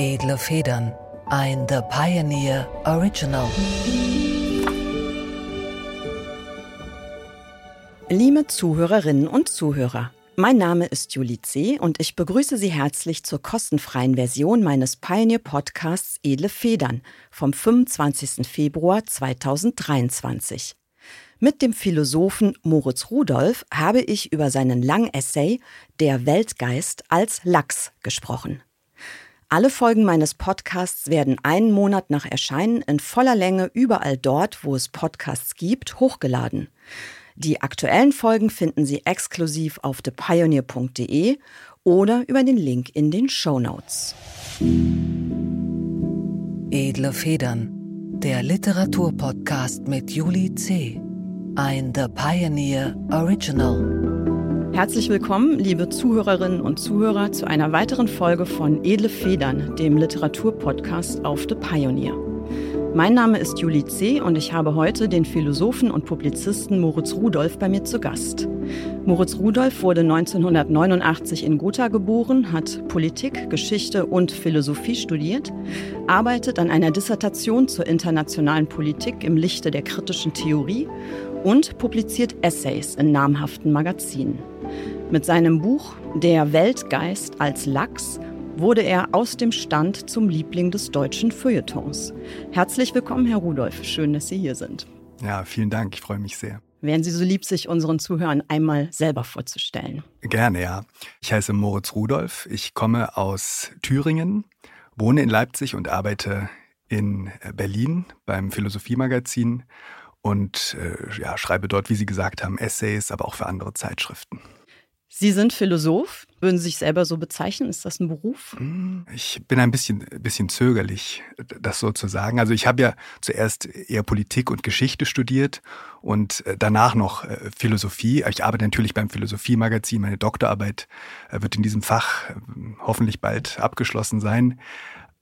Edle Federn. Ein The Pioneer Original. Liebe Zuhörerinnen und Zuhörer, mein Name ist Julie C. und ich begrüße Sie herzlich zur kostenfreien Version meines Pioneer Podcasts Edle Federn vom 25. Februar 2023. Mit dem Philosophen Moritz Rudolph habe ich über seinen langen Essay Der Weltgeist als Lachs gesprochen. Alle Folgen meines Podcasts werden einen Monat nach Erscheinen in voller Länge überall dort, wo es Podcasts gibt, hochgeladen. Die aktuellen Folgen finden Sie exklusiv auf thepioneer.de oder über den Link in den Show Notes. Edle Federn, der Literaturpodcast mit Julie C. Ein The Pioneer Original. Herzlich willkommen, liebe Zuhörerinnen und Zuhörer, zu einer weiteren Folge von Edle Federn, dem Literaturpodcast auf The Pioneer. Mein Name ist Julie C. und ich habe heute den Philosophen und Publizisten Moritz Rudolph bei mir zu Gast. Moritz Rudolph wurde 1989 in Gotha geboren, hat Politik, Geschichte und Philosophie studiert, arbeitet an einer Dissertation zur internationalen Politik im Lichte der kritischen Theorie und publiziert Essays in namhaften Magazinen. Mit seinem Buch Der Weltgeist als Lachs wurde er aus dem Stand zum Liebling des deutschen Feuilletons. Herzlich willkommen, Herr Rudolph. Schön, dass Sie hier sind. Ja, vielen Dank. Ich freue mich sehr. Wären Sie so lieb, sich unseren Zuhörern einmal selber vorzustellen? Gerne, ja. Ich heiße Moritz Rudolph. Ich komme aus Thüringen, wohne in Leipzig und arbeite in Berlin beim Philosophiemagazin und äh, ja, schreibe dort, wie Sie gesagt haben, Essays, aber auch für andere Zeitschriften. Sie sind Philosoph. Würden Sie sich selber so bezeichnen? Ist das ein Beruf? Hm, ich bin ein bisschen, bisschen zögerlich, das so zu sagen. Also ich habe ja zuerst eher Politik und Geschichte studiert und äh, danach noch äh, Philosophie. Ich arbeite natürlich beim Philosophiemagazin. Meine Doktorarbeit äh, wird in diesem Fach hoffentlich bald abgeschlossen sein.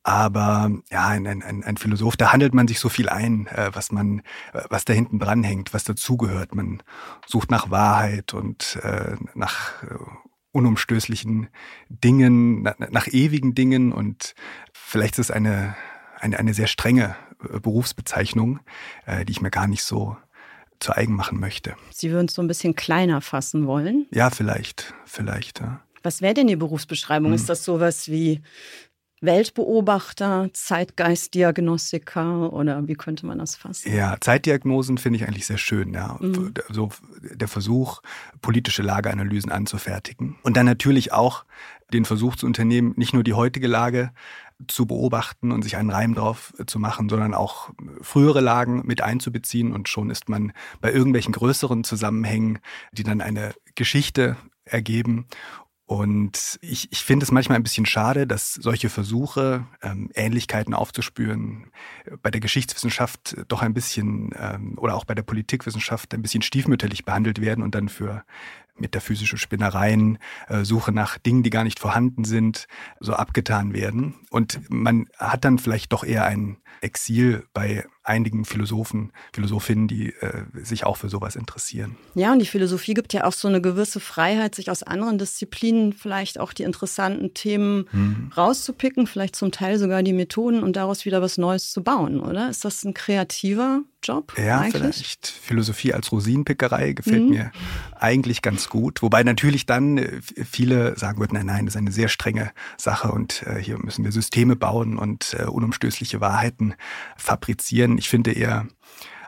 Aber ja, ein, ein, ein Philosoph, da handelt man sich so viel ein, äh, was man, äh, was da hinten dran hängt, was dazugehört. Man sucht nach Wahrheit und äh, nach äh, unumstößlichen Dingen, nach, nach ewigen Dingen und vielleicht ist es eine, eine, eine sehr strenge äh, Berufsbezeichnung, äh, die ich mir gar nicht so zu eigen machen möchte. Sie würden es so ein bisschen kleiner fassen wollen? Ja, vielleicht, vielleicht. Ja. Was wäre denn die Berufsbeschreibung? Hm. Ist das sowas wie Weltbeobachter, Zeitgeistdiagnostiker oder wie könnte man das fassen? Ja, Zeitdiagnosen finde ich eigentlich sehr schön. Ja. Mhm. So der Versuch, politische Lageanalysen anzufertigen. Und dann natürlich auch den Versuch zu unternehmen, nicht nur die heutige Lage zu beobachten und sich einen Reim drauf zu machen, sondern auch frühere Lagen mit einzubeziehen. Und schon ist man bei irgendwelchen größeren Zusammenhängen, die dann eine Geschichte ergeben und ich, ich finde es manchmal ein bisschen schade, dass solche Versuche, ähm, Ähnlichkeiten aufzuspüren, bei der Geschichtswissenschaft doch ein bisschen ähm, oder auch bei der Politikwissenschaft ein bisschen stiefmütterlich behandelt werden und dann für metaphysische Spinnereien, äh, Suche nach Dingen, die gar nicht vorhanden sind, so abgetan werden. Und man hat dann vielleicht doch eher ein Exil bei einigen Philosophen, Philosophinnen, die äh, sich auch für sowas interessieren. Ja, und die Philosophie gibt ja auch so eine gewisse Freiheit, sich aus anderen Disziplinen vielleicht auch die interessanten Themen mhm. rauszupicken, vielleicht zum Teil sogar die Methoden und daraus wieder was Neues zu bauen, oder? Ist das ein kreativer Job? Ja, eigentlich? vielleicht. Philosophie als Rosinenpickerei gefällt mhm. mir eigentlich ganz gut. Wobei natürlich dann äh, viele sagen würden, nein, nein, das ist eine sehr strenge Sache und äh, hier müssen wir Systeme bauen und äh, unumstößliche Wahrheiten fabrizieren. Ich finde eher,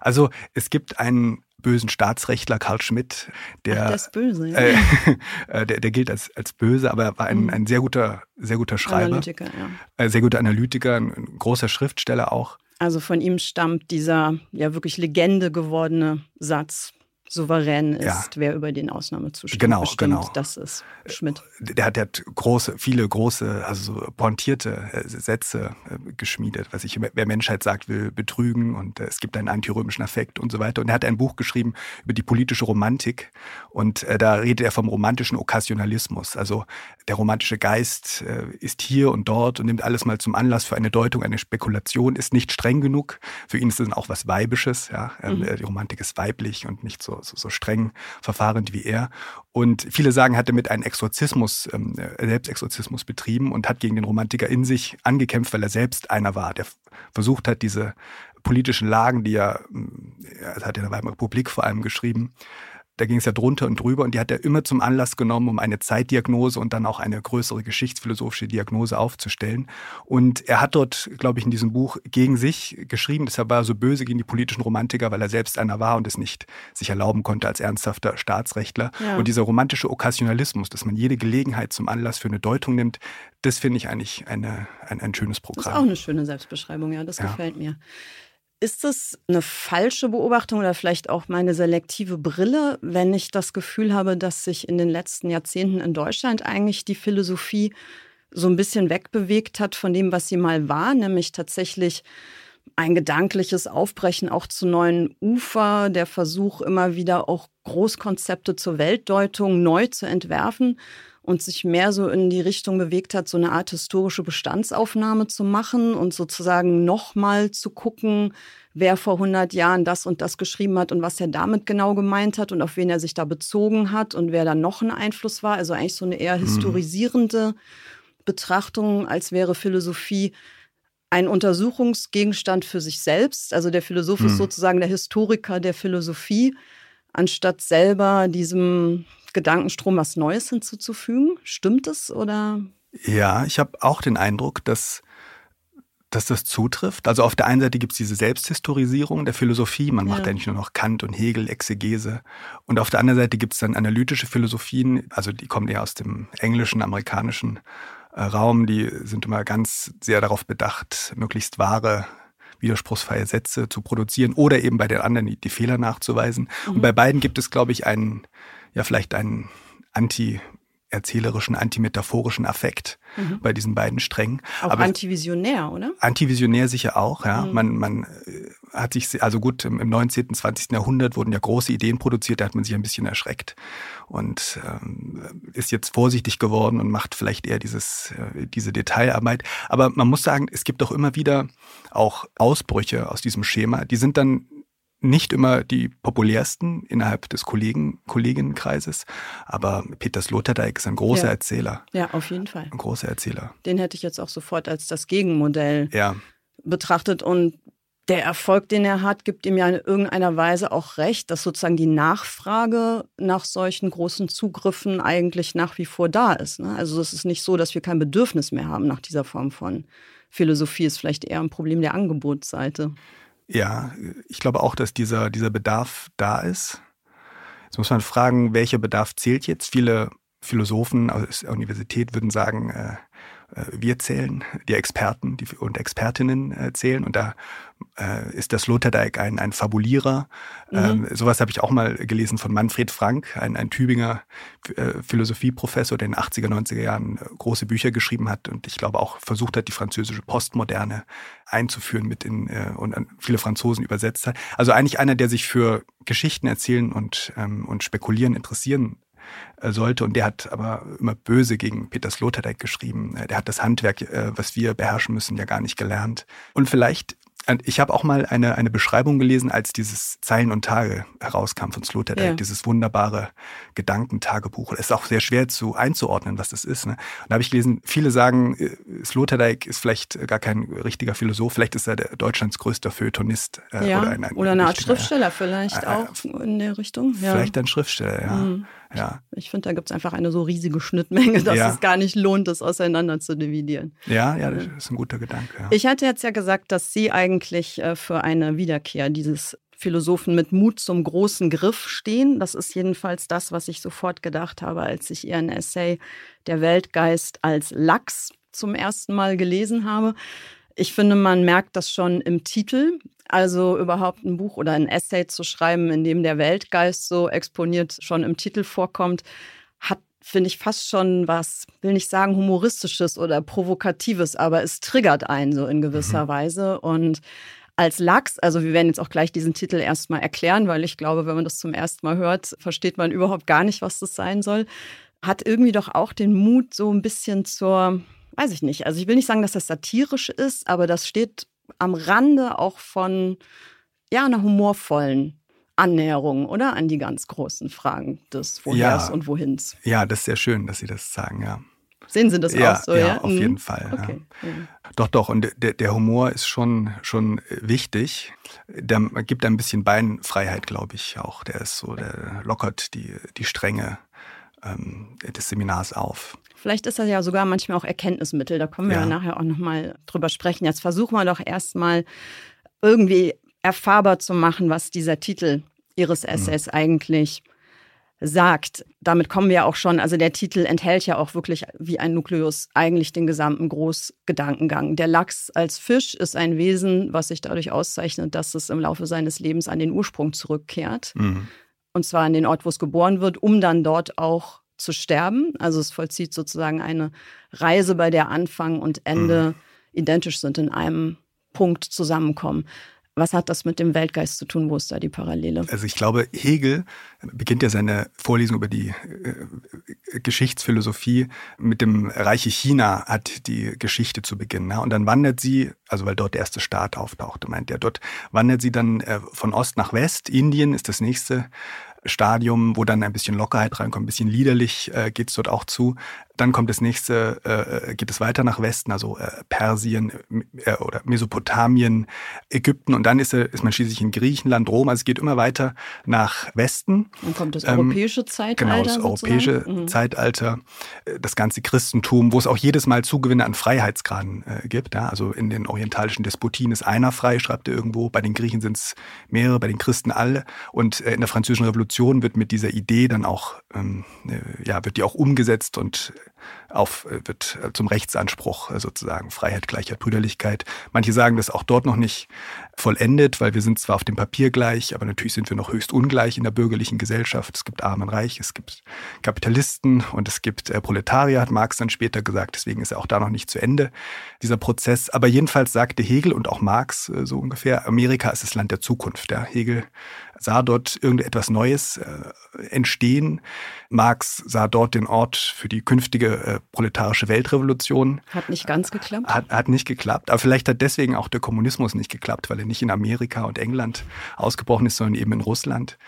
also es gibt einen bösen Staatsrechtler Karl Schmidt, der, Ach, der ist böse, ja. äh, der, der gilt als, als böse, aber er war ein, mhm. ein sehr guter, sehr guter Schreiber. Analytiker, ja. Äh, sehr guter Analytiker, ein, ein großer Schriftsteller auch. Also von ihm stammt dieser ja wirklich Legende gewordene Satz, souverän ist, ja. wer über den Ausnahmezustand genau, bestimmt. Genau. Das ist Schmidt. Der hat, der hat große, viele große, also so pointierte äh, Sätze äh, geschmiedet. Was ich, wer Menschheit sagt, will betrügen und äh, es gibt einen antirömischen Affekt und so weiter. Und er hat ein Buch geschrieben über die politische Romantik und da redet er vom romantischen Okkasionalismus. Also der romantische Geist ist hier und dort und nimmt alles mal zum Anlass für eine Deutung, eine Spekulation, ist nicht streng genug. Für ihn ist es auch was Weibisches. Ja? Ähm, mhm. Die Romantik ist weiblich und nicht so so, so, streng verfahrend wie er. Und viele sagen, er hat damit einen Exorzismus, ähm, Selbstexorzismus betrieben und hat gegen den Romantiker in sich angekämpft, weil er selbst einer war, der versucht hat, diese politischen Lagen, die er, er hat in der Weimarer Republik vor allem geschrieben, da ging es ja drunter und drüber und die hat er immer zum Anlass genommen, um eine Zeitdiagnose und dann auch eine größere geschichtsphilosophische Diagnose aufzustellen. Und er hat dort, glaube ich, in diesem Buch gegen sich geschrieben, deshalb war er so böse gegen die politischen Romantiker, weil er selbst einer war und es nicht sich erlauben konnte als ernsthafter Staatsrechtler. Ja. Und dieser romantische Okkasionalismus, dass man jede Gelegenheit zum Anlass für eine Deutung nimmt, das finde ich eigentlich eine, ein, ein schönes Programm. Das ist auch eine schöne Selbstbeschreibung, ja, das ja. gefällt mir. Ist es eine falsche Beobachtung oder vielleicht auch meine selektive Brille, wenn ich das Gefühl habe, dass sich in den letzten Jahrzehnten in Deutschland eigentlich die Philosophie so ein bisschen wegbewegt hat von dem, was sie mal war, nämlich tatsächlich ein gedankliches Aufbrechen auch zu neuen Ufer, der Versuch immer wieder auch Großkonzepte zur Weltdeutung neu zu entwerfen und sich mehr so in die Richtung bewegt hat, so eine Art historische Bestandsaufnahme zu machen und sozusagen nochmal zu gucken, wer vor 100 Jahren das und das geschrieben hat und was er damit genau gemeint hat und auf wen er sich da bezogen hat und wer da noch ein Einfluss war. Also eigentlich so eine eher mhm. historisierende Betrachtung, als wäre Philosophie ein Untersuchungsgegenstand für sich selbst. Also der Philosoph mhm. ist sozusagen der Historiker der Philosophie, anstatt selber diesem Gedankenstrom was Neues hinzuzufügen. Stimmt es oder? Ja, ich habe auch den Eindruck, dass, dass das zutrifft. Also auf der einen Seite gibt es diese Selbsthistorisierung der Philosophie. Man ja. macht eigentlich nur noch Kant und Hegel, Exegese. Und auf der anderen Seite gibt es dann analytische Philosophien. Also die kommen eher aus dem englischen, amerikanischen äh, Raum. Die sind immer ganz sehr darauf bedacht, möglichst wahre widerspruchsfreie Sätze zu produzieren oder eben bei den anderen die, die Fehler nachzuweisen. Mhm. Und bei beiden gibt es, glaube ich, einen, ja, vielleicht einen anti erzählerischen, antimetaphorischen Affekt mhm. bei diesen beiden Strängen. Auch Aber antivisionär, oder? Antivisionär sicher auch, ja. Mhm. Man, man äh, hat sich, also gut, im 19., 20. Jahrhundert wurden ja große Ideen produziert, da hat man sich ein bisschen erschreckt und ähm, ist jetzt vorsichtig geworden und macht vielleicht eher dieses, äh, diese Detailarbeit. Aber man muss sagen, es gibt doch immer wieder auch Ausbrüche aus diesem Schema. Die sind dann nicht immer die populärsten innerhalb des Kollegen, Kolleginnenkreises, aber Peter Sloterdijk ist ein großer ja. Erzähler. Ja, auf jeden Fall. Ein großer Erzähler. Den hätte ich jetzt auch sofort als das Gegenmodell ja. betrachtet und der Erfolg, den er hat, gibt ihm ja in irgendeiner Weise auch recht, dass sozusagen die Nachfrage nach solchen großen Zugriffen eigentlich nach wie vor da ist. Ne? Also es ist nicht so, dass wir kein Bedürfnis mehr haben nach dieser Form von Philosophie. Ist vielleicht eher ein Problem der Angebotsseite. Ja, ich glaube auch, dass dieser, dieser Bedarf da ist. Jetzt muss man fragen, welcher Bedarf zählt jetzt? Viele Philosophen aus der Universität würden sagen, äh, äh, wir zählen, die Experten und Expertinnen äh, zählen. Und da äh, ist das Sloterdijk ein, ein Fabulierer. Mhm. Ähm, sowas habe ich auch mal gelesen von Manfred Frank, ein, ein Tübinger äh, Philosophieprofessor, der in den 80er, 90er Jahren äh, große Bücher geschrieben hat und ich glaube auch versucht hat, die französische Postmoderne einzuführen mit in äh, und an viele Franzosen übersetzt hat. Also eigentlich einer, der sich für Geschichten erzählen und, ähm, und spekulieren interessieren äh, sollte. Und der hat aber immer böse gegen Peter Sloterdijk geschrieben. Der hat das Handwerk, was wir beherrschen müssen, ja gar nicht gelernt. Und vielleicht ich habe auch mal eine, eine Beschreibung gelesen, als dieses Zeilen und Tage herauskam von Sloterdijk, ja. dieses wunderbare Gedankentagebuch. Es ist auch sehr schwer zu einzuordnen, was das ist. Ne? Und da habe ich gelesen, viele sagen, äh, Sloterdijk ist vielleicht gar kein richtiger Philosoph, vielleicht ist er der Deutschlands größter Feuilletonist. Äh, ja, oder, ein, ein oder eine Art Schriftsteller vielleicht äh, auch in der Richtung. Ja. Vielleicht ein Schriftsteller, ja. Mhm. Ja. Ich finde, da gibt es einfach eine so riesige Schnittmenge, dass ja. es gar nicht lohnt, das auseinander zu dividieren. Ja, ja, das ist ein guter Gedanke. Ja. Ich hatte jetzt ja gesagt, dass Sie eigentlich äh, für eine Wiederkehr dieses Philosophen mit Mut zum großen Griff stehen. Das ist jedenfalls das, was ich sofort gedacht habe, als ich Ihren Essay Der Weltgeist als Lachs zum ersten Mal gelesen habe. Ich finde, man merkt das schon im Titel. Also überhaupt ein Buch oder ein Essay zu schreiben, in dem der Weltgeist so exponiert schon im Titel vorkommt, hat finde ich fast schon was, will nicht sagen humoristisches oder provokatives, aber es triggert einen so in gewisser mhm. Weise. Und als Lachs, also wir werden jetzt auch gleich diesen Titel erstmal erklären, weil ich glaube, wenn man das zum ersten Mal hört, versteht man überhaupt gar nicht, was das sein soll, hat irgendwie doch auch den Mut so ein bisschen zur weiß ich nicht. Also ich will nicht sagen, dass das satirisch ist, aber das steht am Rande auch von ja, einer humorvollen Annäherung, oder? An die ganz großen Fragen des Wohers ja. und Wohins. Ja, das ist sehr schön, dass Sie das sagen, ja. Sehen Sie das ja, auch so, ja? Ja, auf mhm. jeden Fall. Okay. Ja. Doch, doch. Und der, der Humor ist schon, schon wichtig. Der gibt ein bisschen Beinfreiheit, glaube ich, auch. Der ist so, der lockert die, die Stränge ähm, des Seminars auf. Vielleicht ist das ja sogar manchmal auch Erkenntnismittel. Da können wir ja, nachher auch nochmal drüber sprechen. Jetzt versuchen wir doch erstmal irgendwie erfahrbar zu machen, was dieser Titel Ihres mhm. Essays mhm. eigentlich sagt. Damit kommen wir auch schon, also der Titel enthält ja auch wirklich wie ein Nukleus eigentlich den gesamten Großgedankengang. Der Lachs als Fisch ist ein Wesen, was sich dadurch auszeichnet, dass es im Laufe seines Lebens an den Ursprung zurückkehrt. Mhm. Und zwar an den Ort, wo es geboren wird, um dann dort auch zu sterben. Also es vollzieht sozusagen eine Reise, bei der Anfang und Ende mhm. identisch sind, in einem Punkt zusammenkommen. Was hat das mit dem Weltgeist zu tun? Wo ist da die Parallele? Also ich glaube, Hegel beginnt ja seine Vorlesung über die äh, Geschichtsphilosophie mit dem Reiche China hat die Geschichte zu Beginn. Ne? Und dann wandert sie, also weil dort der erste Staat auftauchte, meint er, dort wandert sie dann äh, von Ost nach West. Indien ist das nächste Stadium, wo dann ein bisschen Lockerheit reinkommt, ein bisschen liederlich äh, geht es dort auch zu. Dann kommt das nächste, äh, geht es weiter nach Westen, also äh, Persien äh, oder Mesopotamien, Ägypten und dann ist, ist man schließlich in Griechenland, Rom. Also es geht immer weiter nach Westen. Dann kommt das ähm, europäische Zeitalter. Genau, das sozusagen. europäische mhm. Zeitalter, äh, das ganze Christentum, wo es auch jedes Mal Zugewinne an Freiheitsgraden äh, gibt. Ja? Also in den orientalischen Despotien ist einer frei, schreibt er irgendwo. Bei den Griechen sind es mehrere, bei den Christen alle. Und äh, in der französischen Revolution wird mit dieser Idee dann auch, ähm, ja, wird die auch umgesetzt und auf, äh, wird äh, zum Rechtsanspruch äh, sozusagen Freiheit, Gleichheit, Brüderlichkeit. Manche sagen das auch dort noch nicht vollendet, weil wir sind zwar auf dem Papier gleich, aber natürlich sind wir noch höchst ungleich in der bürgerlichen Gesellschaft. Es gibt Arm und Reich, es gibt Kapitalisten und es gibt Proletarier, hat Marx dann später gesagt. Deswegen ist er auch da noch nicht zu Ende, dieser Prozess. Aber jedenfalls sagte Hegel und auch Marx so ungefähr, Amerika ist das Land der Zukunft. Ja. Hegel sah dort irgendetwas Neues äh, entstehen. Marx sah dort den Ort für die künftige äh, proletarische Weltrevolution. Hat nicht ganz geklappt. Hat, hat nicht geklappt. Aber vielleicht hat deswegen auch der Kommunismus nicht geklappt, weil er nicht in Amerika und England ausgebrochen ist, sondern eben in Russland.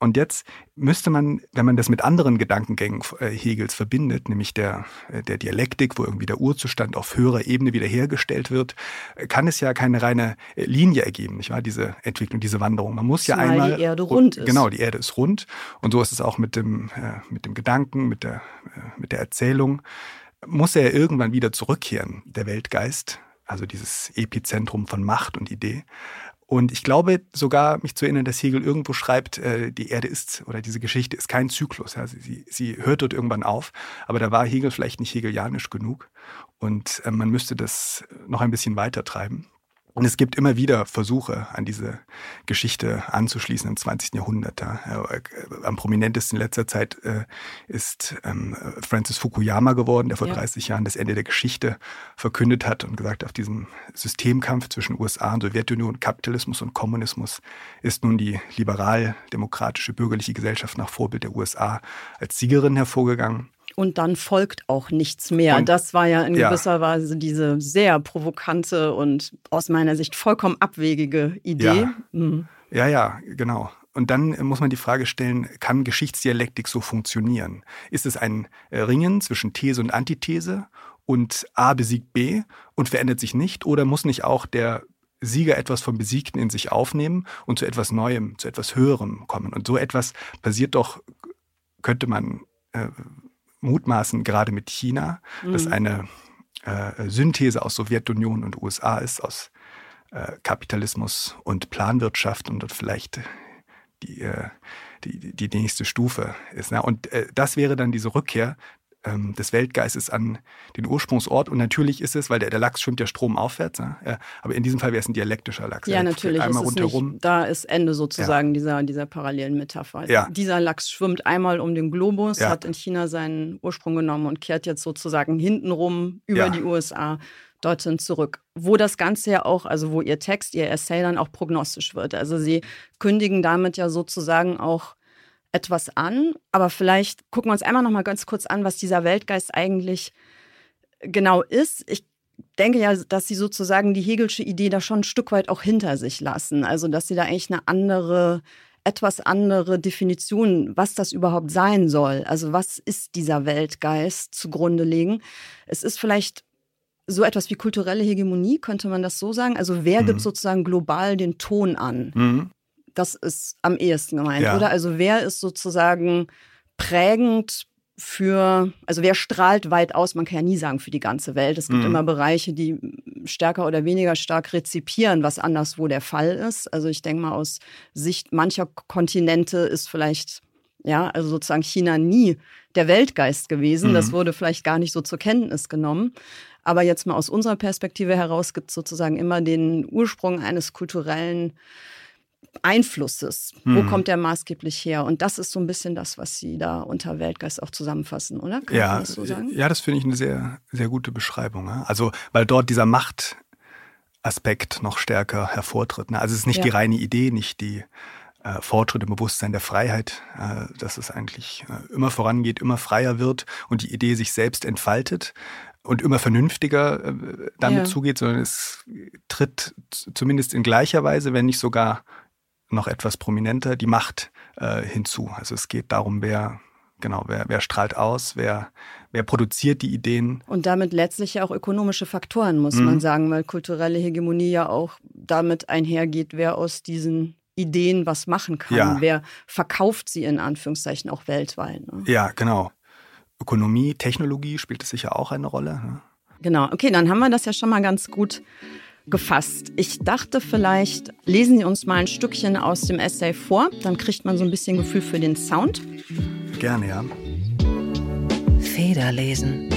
Und jetzt müsste man, wenn man das mit anderen Gedankengängen äh, Hegels verbindet, nämlich der, äh, der Dialektik, wo irgendwie der Urzustand auf höherer Ebene wiederhergestellt wird, äh, kann es ja keine reine Linie ergeben, nicht wahr? Diese Entwicklung, diese Wanderung. Man muss Zumal ja einmal. die Erde rund ist. Genau, die Erde ist rund. Und so ist es auch mit dem, mit dem Gedanken, mit der, mit der Erzählung. Muss er ja irgendwann wieder zurückkehren, der Weltgeist, also dieses Epizentrum von Macht und Idee. Und ich glaube sogar, mich zu erinnern, dass Hegel irgendwo schreibt, äh, die Erde ist oder diese Geschichte ist kein Zyklus. Ja. Sie, sie hört dort irgendwann auf, aber da war Hegel vielleicht nicht hegelianisch genug und äh, man müsste das noch ein bisschen weiter treiben. Und es gibt immer wieder Versuche, an diese Geschichte anzuschließen im 20. Jahrhundert. Äh, am prominentesten in letzter Zeit äh, ist ähm, Francis Fukuyama geworden, der vor ja. 30 Jahren das Ende der Geschichte verkündet hat und gesagt, auf diesem Systemkampf zwischen USA und Sowjetunion, Kapitalismus und Kommunismus ist nun die liberal-demokratische bürgerliche Gesellschaft nach Vorbild der USA als Siegerin hervorgegangen und dann folgt auch nichts mehr. Und, das war ja in ja. gewisser Weise diese sehr provokante und aus meiner Sicht vollkommen abwegige Idee. Ja, mhm. ja, ja, genau. Und dann muss man die Frage stellen, kann Geschichtsdialektik so funktionieren? Ist es ein Ringen zwischen These und Antithese und A besiegt B und verändert sich nicht? Oder muss nicht auch der Sieger etwas vom Besiegten in sich aufnehmen und zu etwas Neuem, zu etwas Höherem kommen? Und so etwas passiert doch, könnte man äh, mutmaßen, gerade mit China, mhm. das eine äh, Synthese aus Sowjetunion und USA ist, aus äh, Kapitalismus und Planwirtschaft und vielleicht die, äh, die, die nächste Stufe ist. Ne? Und äh, das wäre dann diese Rückkehr ähm, des Weltgeistes an den Ursprungsort. Und natürlich ist es, weil der, der Lachs schwimmt ja stromaufwärts, ne? ja, aber in diesem Fall wäre es ein dialektischer Lachs. Ja, natürlich. Einmal ist rundherum. Nicht, da ist Ende sozusagen ja. dieser, dieser parallelen Metapher. Ja. Dieser Lachs schwimmt einmal um den Globus, hat in China seinen Ursprung genommen und kehrt jetzt sozusagen hintenrum über die USA dorthin zurück. Wo das Ganze ja auch, also wo ihr Text, ihr Essay dann auch prognostisch wird. Also sie kündigen damit ja sozusagen auch etwas an, aber vielleicht gucken wir uns einmal noch mal ganz kurz an, was dieser Weltgeist eigentlich genau ist. Ich denke ja, dass sie sozusagen die Hegelsche Idee da schon ein Stück weit auch hinter sich lassen. Also, dass sie da eigentlich eine andere etwas andere Definition, was das überhaupt sein soll. Also was ist dieser Weltgeist zugrunde legen? Es ist vielleicht so etwas wie kulturelle Hegemonie, könnte man das so sagen? Also wer mhm. gibt sozusagen global den Ton an? Mhm. Das ist am ehesten gemeint, ja. oder? Also wer ist sozusagen prägend für, also wer strahlt weit aus? Man kann ja nie sagen für die ganze Welt. Es gibt mhm. immer Bereiche, die stärker oder weniger stark rezipieren, was anderswo der Fall ist. Also ich denke mal, aus Sicht mancher Kontinente ist vielleicht, ja, also sozusagen China nie der Weltgeist gewesen. Mhm. Das wurde vielleicht gar nicht so zur Kenntnis genommen. Aber jetzt mal aus unserer Perspektive heraus gibt es sozusagen immer den Ursprung eines kulturellen Einflusses. Hm. Wo kommt der maßgeblich her? Und das ist so ein bisschen das, was Sie da unter Weltgeist auch zusammenfassen, oder? Kann ja, das so ja, das finde ich eine sehr, sehr gute Beschreibung. Also, weil dort dieser Machtaspekt noch stärker hervortritt. Ne? Also es ist nicht ja. die reine Idee, nicht die äh, Fortschritt im Bewusstsein der Freiheit, äh, dass es eigentlich äh, immer vorangeht, immer freier wird und die Idee sich selbst entfaltet, und immer vernünftiger äh, damit ja. zugeht, sondern es tritt zumindest in gleicher Weise, wenn nicht sogar noch etwas prominenter, die Macht äh, hinzu. Also es geht darum, wer genau, wer, wer strahlt aus, wer, wer produziert die Ideen. Und damit letztlich ja auch ökonomische Faktoren, muss mhm. man sagen, weil kulturelle Hegemonie ja auch damit einhergeht, wer aus diesen Ideen was machen kann. Ja. Wer verkauft sie in Anführungszeichen auch weltweit. Ne? Ja, genau. Ökonomie, Technologie spielt es sicher auch eine Rolle. Ne? Genau, okay, dann haben wir das ja schon mal ganz gut gefasst. Ich dachte vielleicht, lesen Sie uns mal ein Stückchen aus dem Essay vor, dann kriegt man so ein bisschen Gefühl für den Sound. Gerne, ja. Federlesen.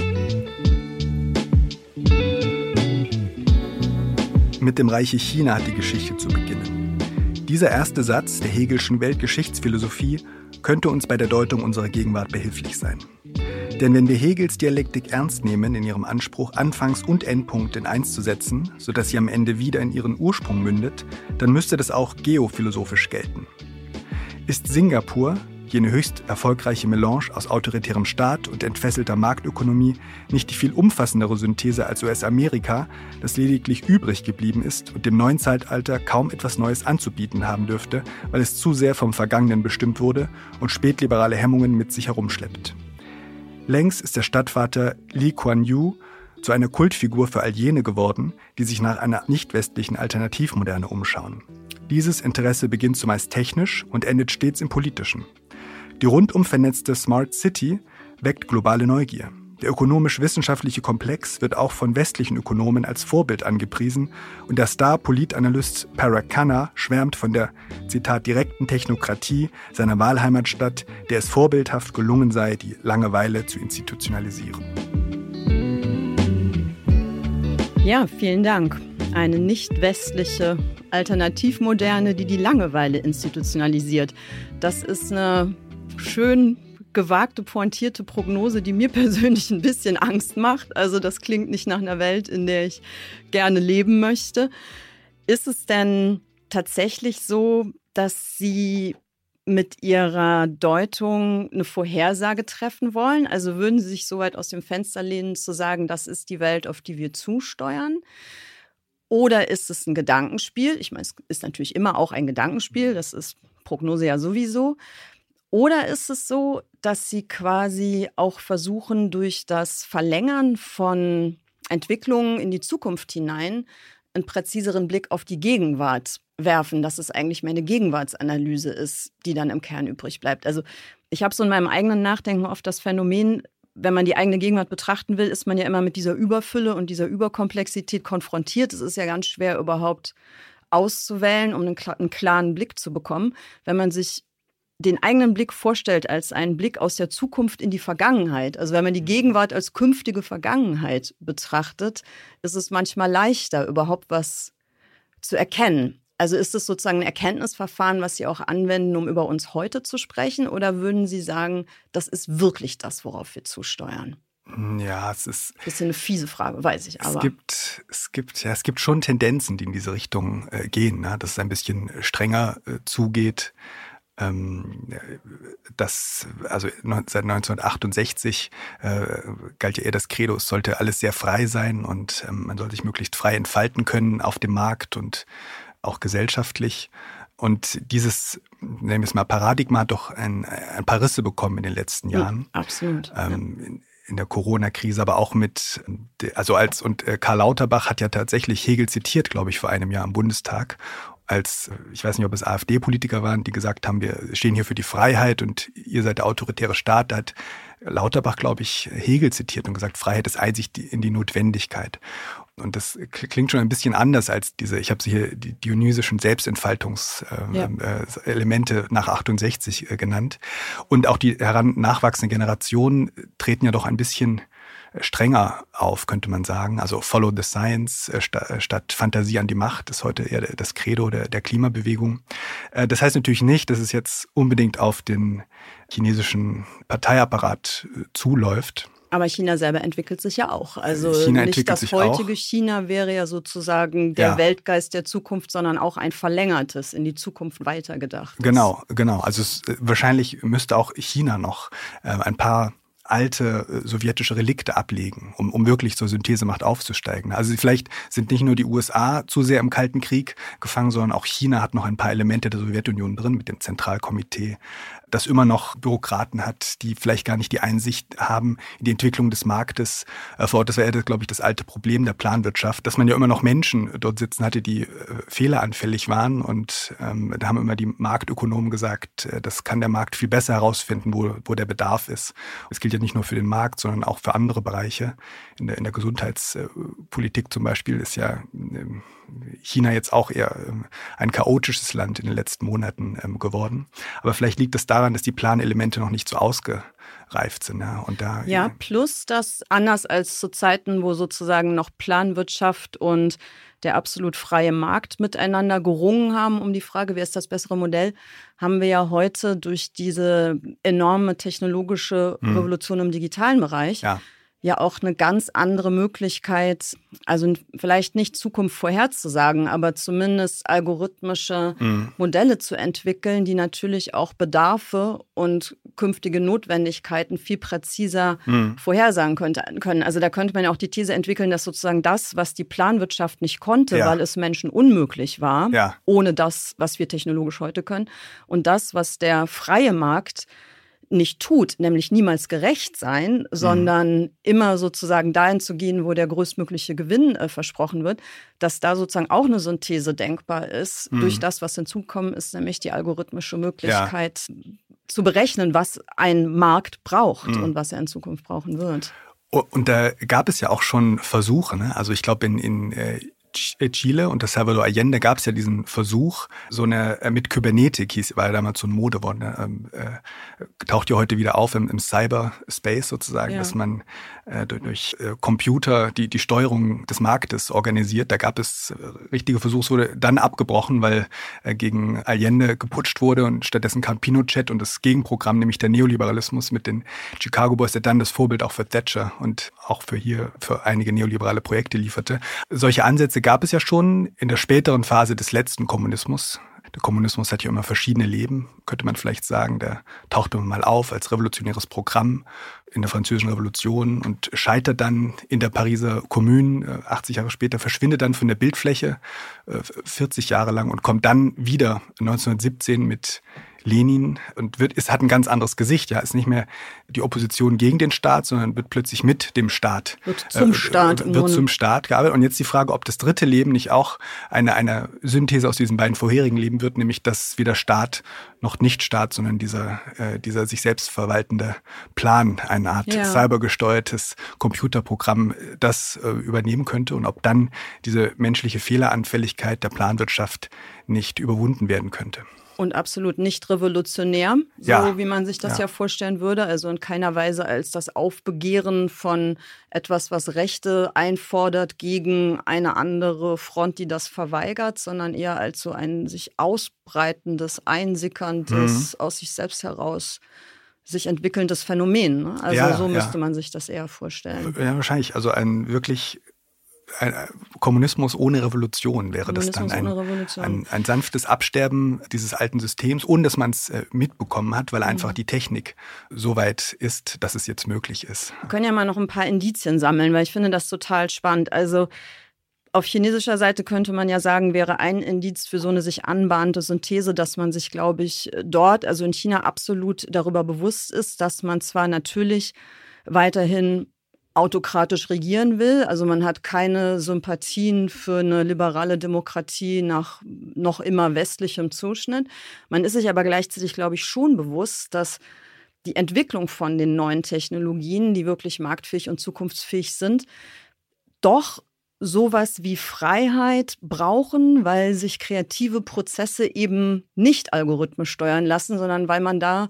Mit dem Reiche China hat die Geschichte zu beginnen. Dieser erste Satz der Hegelschen Weltgeschichtsphilosophie könnte uns bei der Deutung unserer Gegenwart behilflich sein. Denn wenn wir Hegels Dialektik ernst nehmen in ihrem Anspruch, Anfangs- und Endpunkt in eins zu setzen, sodass sie am Ende wieder in ihren Ursprung mündet, dann müsste das auch geophilosophisch gelten. Ist Singapur, jene höchst erfolgreiche Melange aus autoritärem Staat und entfesselter Marktökonomie, nicht die viel umfassendere Synthese als US-Amerika, das lediglich übrig geblieben ist und dem neuen Zeitalter kaum etwas Neues anzubieten haben dürfte, weil es zu sehr vom Vergangenen bestimmt wurde und spätliberale Hemmungen mit sich herumschleppt. Längst ist der Stadtvater Lee Kuan Yew zu einer Kultfigur für all jene geworden, die sich nach einer nicht westlichen Alternativmoderne umschauen. Dieses Interesse beginnt zumeist technisch und endet stets im politischen. Die rundum vernetzte Smart City weckt globale Neugier. Der ökonomisch-wissenschaftliche Komplex wird auch von westlichen Ökonomen als Vorbild angepriesen und der Star-Politanalyst Parakhanna schwärmt von der, Zitat, direkten Technokratie seiner Wahlheimatstadt, der es vorbildhaft gelungen sei, die Langeweile zu institutionalisieren. Ja, vielen Dank. Eine nicht westliche Alternativmoderne, die die Langeweile institutionalisiert. Das ist eine schön gewagte, pointierte Prognose, die mir persönlich ein bisschen Angst macht. Also das klingt nicht nach einer Welt, in der ich gerne leben möchte. Ist es denn tatsächlich so, dass Sie mit Ihrer Deutung eine Vorhersage treffen wollen? Also würden Sie sich so weit aus dem Fenster lehnen, zu sagen, das ist die Welt, auf die wir zusteuern? Oder ist es ein Gedankenspiel? Ich meine, es ist natürlich immer auch ein Gedankenspiel, das ist Prognose ja sowieso. Oder ist es so, dass Sie quasi auch versuchen, durch das Verlängern von Entwicklungen in die Zukunft hinein einen präziseren Blick auf die Gegenwart werfen, dass es eigentlich mehr eine Gegenwartsanalyse ist, die dann im Kern übrig bleibt. Also ich habe so in meinem eigenen Nachdenken oft das Phänomen, wenn man die eigene Gegenwart betrachten will, ist man ja immer mit dieser Überfülle und dieser Überkomplexität konfrontiert. Es ist ja ganz schwer überhaupt auszuwählen, um einen, einen klaren Blick zu bekommen. Wenn man sich den eigenen Blick vorstellt als einen Blick aus der Zukunft in die Vergangenheit, also wenn man die Gegenwart als künftige Vergangenheit betrachtet, ist es manchmal leichter, überhaupt was zu erkennen. Also ist es sozusagen ein Erkenntnisverfahren, was Sie auch anwenden, um über uns heute zu sprechen? Oder würden Sie sagen, das ist wirklich das, worauf wir zusteuern? Ja, es ist. Bisschen eine fiese Frage, weiß ich aber. Es gibt, es gibt, ja, es gibt schon Tendenzen, die in diese Richtung äh, gehen, ne? dass es ein bisschen strenger äh, zugeht ähm, das, also seit 1968 äh, galt ja eher das Credo, es sollte alles sehr frei sein und ähm, man soll sich möglichst frei entfalten können auf dem Markt und auch gesellschaftlich. Und dieses, nennen wir es mal, Paradigma hat doch ein, ein paar Risse bekommen in den letzten Jahren. Ja, absolut. Ähm, in, in der Corona-Krise, aber auch mit, also als, und äh, Karl Lauterbach hat ja tatsächlich Hegel zitiert, glaube ich, vor einem Jahr im Bundestag als, ich weiß nicht, ob es AfD-Politiker waren, die gesagt haben, wir stehen hier für die Freiheit und ihr seid der autoritäre Staat. Da hat Lauterbach, glaube ich, Hegel zitiert und gesagt, Freiheit ist Einsicht in die Notwendigkeit. Und das klingt schon ein bisschen anders als diese, ich habe sie hier die dionysischen Selbstentfaltungselemente ja. äh, nach 68 äh, genannt. Und auch die heran nachwachsende Generation treten ja doch ein bisschen strenger auf, könnte man sagen. Also Follow the Science äh, äh, statt Fantasie an die Macht ist heute eher das Credo der, der Klimabewegung. Äh, das heißt natürlich nicht, dass es jetzt unbedingt auf den chinesischen Parteiapparat zuläuft. Aber China selber entwickelt sich ja auch. Also China nicht das heutige auch. China wäre ja sozusagen der ja. Weltgeist der Zukunft, sondern auch ein verlängertes, in die Zukunft weitergedacht. Genau, genau. Also es, wahrscheinlich müsste auch China noch äh, ein paar alte äh, sowjetische Relikte ablegen, um, um wirklich zur Synthesemacht aufzusteigen. Also vielleicht sind nicht nur die USA zu sehr im Kalten Krieg gefangen, sondern auch China hat noch ein paar Elemente der Sowjetunion drin mit dem Zentralkomitee, das immer noch Bürokraten hat, die vielleicht gar nicht die Einsicht haben in die Entwicklung des Marktes äh, vor Ort. Das wäre, glaube ich, das alte Problem der Planwirtschaft, dass man ja immer noch Menschen dort sitzen hatte, die äh, fehleranfällig waren. Und ähm, da haben immer die Marktökonomen gesagt, äh, das kann der Markt viel besser herausfinden, wo, wo der Bedarf ist. Es gilt ja nicht nur für den Markt, sondern auch für andere Bereiche. In der, in der Gesundheitspolitik zum Beispiel ist ja ähm, China jetzt auch eher ähm, ein chaotisches Land in den letzten Monaten ähm, geworden. Aber vielleicht liegt es daran, dass die Planelemente noch nicht so ausgereift sind. Ja, und da, ja plus dass anders als zu Zeiten, wo sozusagen noch Planwirtschaft und der absolut freie Markt miteinander gerungen haben um die Frage, wer ist das bessere Modell, haben wir ja heute durch diese enorme technologische hm. Revolution im digitalen Bereich. Ja ja auch eine ganz andere Möglichkeit, also vielleicht nicht Zukunft vorherzusagen, aber zumindest algorithmische mhm. Modelle zu entwickeln, die natürlich auch Bedarfe und künftige Notwendigkeiten viel präziser mhm. vorhersagen könnte, können. Also da könnte man ja auch die These entwickeln, dass sozusagen das, was die Planwirtschaft nicht konnte, ja. weil es Menschen unmöglich war, ja. ohne das, was wir technologisch heute können, und das, was der freie Markt nicht tut, nämlich niemals gerecht sein, sondern mhm. immer sozusagen dahin zu gehen, wo der größtmögliche Gewinn äh, versprochen wird, dass da sozusagen auch eine Synthese denkbar ist mhm. durch das, was hinzukommen ist, nämlich die algorithmische Möglichkeit ja. zu berechnen, was ein Markt braucht mhm. und was er in Zukunft brauchen wird. Und da gab es ja auch schon Versuche. Ne? Also ich glaube, in, in äh, Chile unter Salvador Allende gab es ja diesen Versuch, so eine äh, mit Kybernetik hieß, war ja damals so ein Modewort, ne, ähm, äh, taucht ja heute wieder auf im, im Cyberspace sozusagen, ja. dass man äh, durch, durch äh, Computer die, die Steuerung des Marktes organisiert. Da gab es äh, richtige Versuche, wurde dann abgebrochen, weil äh, gegen Allende geputscht wurde und stattdessen kam Pinochet und das Gegenprogramm, nämlich der Neoliberalismus mit den Chicago Boys, der dann das Vorbild auch für Thatcher und auch für hier für einige neoliberale Projekte lieferte. Solche Ansätze gab es ja schon in der späteren Phase des letzten Kommunismus. Der Kommunismus hat ja immer verschiedene Leben, könnte man vielleicht sagen. Der tauchte mal auf als revolutionäres Programm in der Französischen Revolution und scheitert dann in der Pariser Kommune. 80 äh, Jahre später verschwindet dann von der Bildfläche, 40 äh, Jahre lang und kommt dann wieder 1917 mit Lenin und wird, es hat ein ganz anderes Gesicht, ja, ist nicht mehr die Opposition gegen den Staat, sondern wird plötzlich mit dem Staat. Wird zum äh, Staat. Wird zum Staat gearbeitet. Und jetzt die Frage, ob das dritte Leben nicht auch eine, eine Synthese aus diesen beiden vorherigen Leben wird, nämlich dass wieder Staat noch nicht Staat, sondern dieser, äh, dieser sich selbst verwaltende Plan, eine Art ja. cybergesteuertes Computerprogramm, das äh, übernehmen könnte und ob dann diese menschliche Fehleranfälligkeit der Planwirtschaft nicht überwunden werden könnte und absolut nicht revolutionär, so ja. wie man sich das ja. ja. vorstellen würde. Also in keiner Weise als das Aufbegehren von etwas, was Rechte einfordert gegen eine andere Front, die das verweigert, sondern eher als so ein sich ausbreitendes, einsickerndes, mhm. aus sich selbst heraus sich entwickelndes Phänomen. Ne? Also ja, so müsste man sich das eher vorstellen. Ja, wahrscheinlich. Also ein wirklich Kommunismus ohne Revolution wäre das dann ein, ein, ein, sanftes Absterben dieses alten Systems, ohne dass man es äh, mitbekommen hat, weil einfach mhm. die Technik so weit ist, dass es jetzt möglich ist. Wir können ja mal noch ein paar Indizien sammeln, weil ich finde das total spannend. Also Auf chinesischer Seite könnte man ja sagen, wäre ein Indiz für so eine sich anbahnende Synthese, dass man sich, glaube ich, dort, also in China, absolut darüber bewusst ist, dass man zwar natürlich weiterhin autokratisch regieren will. Also man hat keine Sympathien für eine liberale Demokratie nach noch immer westlichem Zuschnitt. Man ist sich aber gleichzeitig, glaube ich, schon bewusst, dass die Entwicklung von den neuen Technologien, die wirklich marktfähig und zukunftsfähig sind, doch sowas wie Freiheit brauchen, weil sich kreative Prozesse eben nicht algorithmisch steuern lassen, sondern weil man da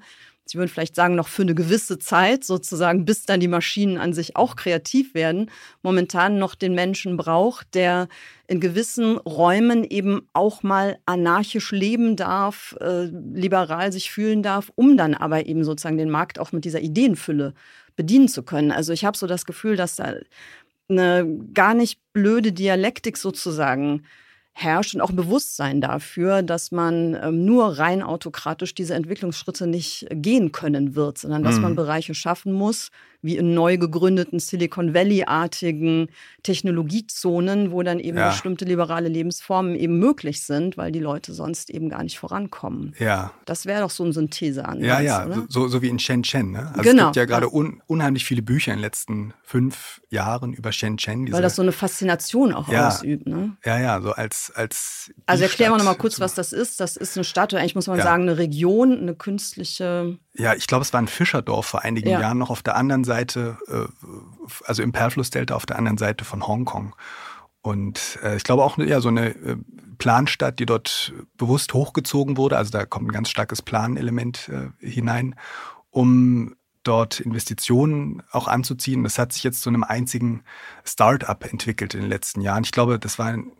Sie würden vielleicht sagen, noch für eine gewisse Zeit, sozusagen, bis dann die Maschinen an sich auch kreativ werden, momentan noch den Menschen braucht, der in gewissen Räumen eben auch mal anarchisch leben darf, äh, liberal sich fühlen darf, um dann aber eben sozusagen den Markt auch mit dieser Ideenfülle bedienen zu können. Also ich habe so das Gefühl, dass da eine gar nicht blöde Dialektik sozusagen herrscht und auch ein Bewusstsein dafür, dass man ähm, nur rein autokratisch diese Entwicklungsschritte nicht gehen können wird, sondern dass mhm. man Bereiche schaffen muss, wie in neu gegründeten Silicon Valley-artigen Technologiezonen, wo dann eben ja. bestimmte liberale Lebensformen eben möglich sind, weil die Leute sonst eben gar nicht vorankommen. Ja. Das wäre doch so ein Syntheseansatz. Ja, ja, oder? So, so wie in Shenzhen. Ne? Also genau. Es gibt ja gerade un, unheimlich viele Bücher in den letzten fünf Jahren über Shenzhen. Diese, weil das so eine Faszination auch ja, ausübt. Ne? Ja, ja, so als. als also erklären wir nochmal kurz, was das ist. Das ist eine Stadt, oder eigentlich muss man ja. sagen, eine Region, eine künstliche ja, ich glaube, es war ein Fischerdorf vor einigen ja. Jahren noch auf der anderen Seite, äh, also im Perlflussdelta auf der anderen Seite von Hongkong. Und äh, ich glaube auch ja, so eine äh, Planstadt, die dort bewusst hochgezogen wurde. Also da kommt ein ganz starkes Planelement hinein, um dort Investitionen auch anzuziehen. Das hat sich jetzt zu einem einzigen Start-up entwickelt in den letzten Jahren. Ich glaube, das war in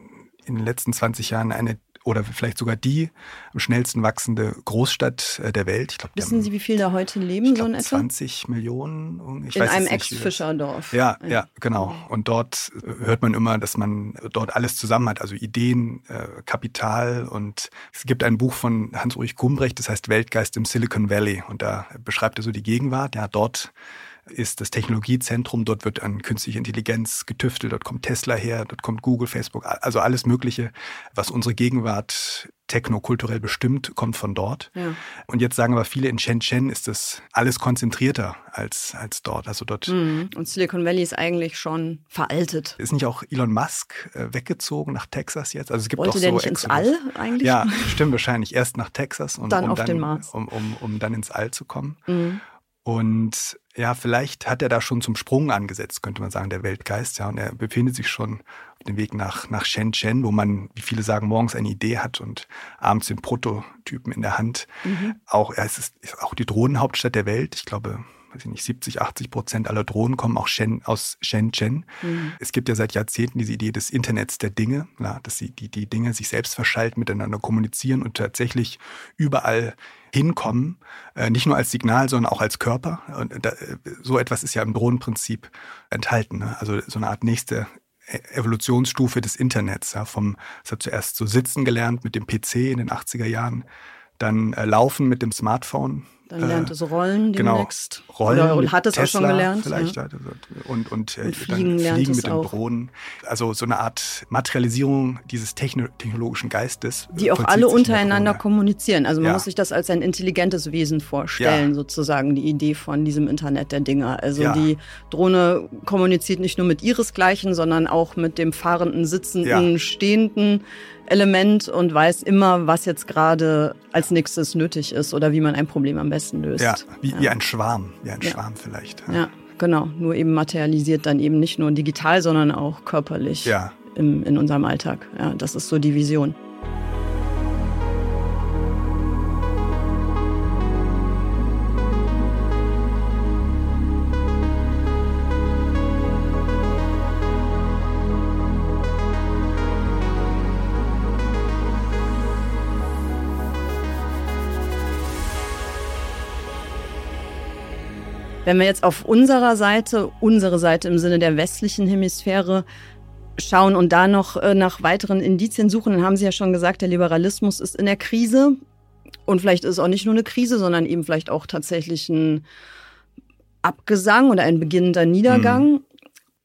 den letzten 20 Jahren eine oder vielleicht sogar die am schnellsten wachsende Großstadt äh, der Welt. Ich glaub, Wissen Sie, wie viele da heute leben, so in etwa? 20 Millionen. Ich in einem Ex-Fischerdorf. Ja, ja, genau. Und dort äh, hört man immer, dass man dort alles zusammen hat, also Ideen, äh, Kapital. Und es gibt ein Buch von Hans-Ulrich Gumbrecht, das heißt Weltgeist im Silicon Valley. Und da beschreibt er so die Gegenwart. Ja, dort ist das Technologiezentrum. Dort wird an künstliche Intelligenz getüftelt. Dort kommt Tesla her, dort kommt Google, Facebook, also alles Mögliche, was unsere Gegenwart technokulturell bestimmt, kommt von dort. Ja. Und jetzt sagen aber viele, in Shenzhen ist das alles konzentrierter als, als dort. Also dort. Mhm. Und Silicon Valley ist eigentlich schon veraltet. Ist nicht auch Elon Musk äh, weggezogen nach Texas jetzt? Also es gibt Wollte auch so nicht ins All eigentlich? Ja, stimmt wahrscheinlich. Erst nach Texas und dann um, auf dann, den Mars. Um, um, um dann ins All zu kommen. Mhm. Und ja, vielleicht hat er da schon zum Sprung angesetzt, könnte man sagen, der Weltgeist. Ja, und er befindet sich schon auf dem Weg nach, nach Shenzhen, wo man, wie viele sagen, morgens eine Idee hat und abends den Prototypen in der Hand. Mhm. Auch, ja, es ist, ist auch die Drohnenhauptstadt der Welt. Ich glaube, weiß ich nicht, 70, 80 Prozent aller Drohnen kommen auch Shen, aus Shenzhen. Mhm. Es gibt ja seit Jahrzehnten diese Idee des Internets der Dinge, ja, dass sie die, die Dinge sich selbst verschalten, miteinander kommunizieren und tatsächlich überall hinkommen, äh, nicht nur als Signal, sondern auch als Körper. Und da, so etwas ist ja im Drohnenprinzip enthalten. Ne? Also so eine Art nächste e-, Evolutionsstufe des Internets. Ja? Vom, es hat zuerst so sitzen gelernt mit dem PC in den 80er Jahren, dann äh, laufen mit dem Smartphone dann lernt äh, es Rollen genau, demnächst. Rollen Oder hat es Tesla auch schon gelernt. Vielleicht ja. und, und, äh, und fliegen, fliegen mit den. Drohnen. Also so eine Art Materialisierung dieses technologischen Geistes. Die auch alle untereinander kommunizieren. Also man ja. muss sich das als ein intelligentes Wesen vorstellen, ja. sozusagen die Idee von diesem Internet der Dinge. Also die Drohne kommuniziert nicht nur mit ihresgleichen, sondern auch mit dem fahrenden, sitzenden, stehenden Element und weiß immer, was jetzt gerade als nächstes nötig ist oder wie man ein Problem am besten löst. Ja, wie, ja. wie ein Schwarm, wie ein ja. Schwarm vielleicht. Ja. ja. genau. Nur eben materialisiert dann eben nicht nur digital, sondern auch körperlich ja. im, in unserem Alltag. Ja, das ist so die Vision. Wenn wir jetzt auf unserer Seite, unsere Seite im Sinne der westlichen Hemisphäre schauen und da noch äh, nach weiteren Indizien suchen, dann haben Sie ja schon gesagt, der Liberalismus ist in der Krise. Und vielleicht ist es auch nicht nur eine Krise, sondern eben vielleicht auch tatsächlich ein Abgesang oder ein beginnender Niedergang. Mhm.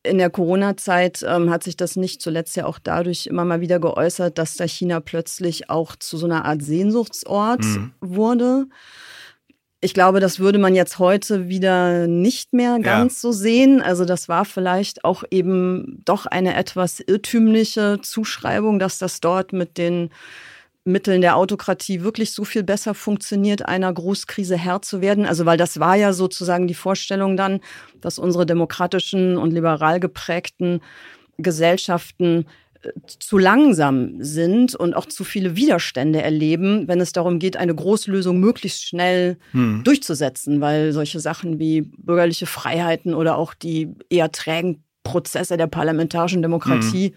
in der Corona-Zeit ähm, hat sich das nicht zuletzt ja auch dadurch immer mal wieder geäußert, dass da China plötzlich auch zu so einer Art Sehnsuchtsort mhm. wurde. Ich glaube, das würde man jetzt heute wieder nicht mehr ganz ja. so sehen. Also das war vielleicht auch eben doch eine etwas irrtümliche Zuschreibung, dass das dort mit den Mitteln der Autokratie wirklich so viel besser funktioniert, einer Großkrise Herr zu werden? Also, weil das war ja sozusagen die Vorstellung dann, dass unsere demokratischen und liberal geprägten Gesellschaften zu langsam sind und auch zu viele Widerstände erleben, wenn es darum geht, eine Großlösung möglichst schnell hm. durchzusetzen, weil solche Sachen wie bürgerliche Freiheiten oder auch die eher trägen Prozesse der parlamentarischen Demokratie hm.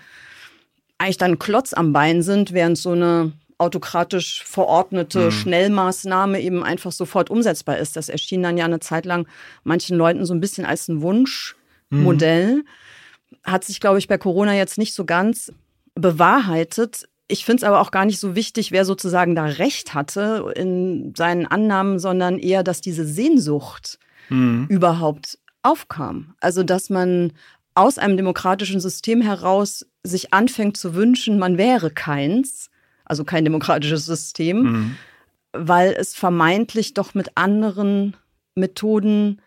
eigentlich dann Klotz am Bein sind, während so eine autokratisch verordnete mhm. Schnellmaßnahme eben einfach sofort umsetzbar ist. Das erschien dann ja eine Zeit lang manchen Leuten so ein bisschen als ein Wunschmodell. Mhm. Hat sich, glaube ich, bei Corona jetzt nicht so ganz bewahrheitet. Ich finde es aber auch gar nicht so wichtig, wer sozusagen da recht hatte in seinen Annahmen, sondern eher, dass diese Sehnsucht mhm. überhaupt aufkam. Also, dass man aus einem demokratischen System heraus sich anfängt zu wünschen, man wäre keins also kein demokratisches System, mhm. weil es vermeintlich doch mit anderen Methoden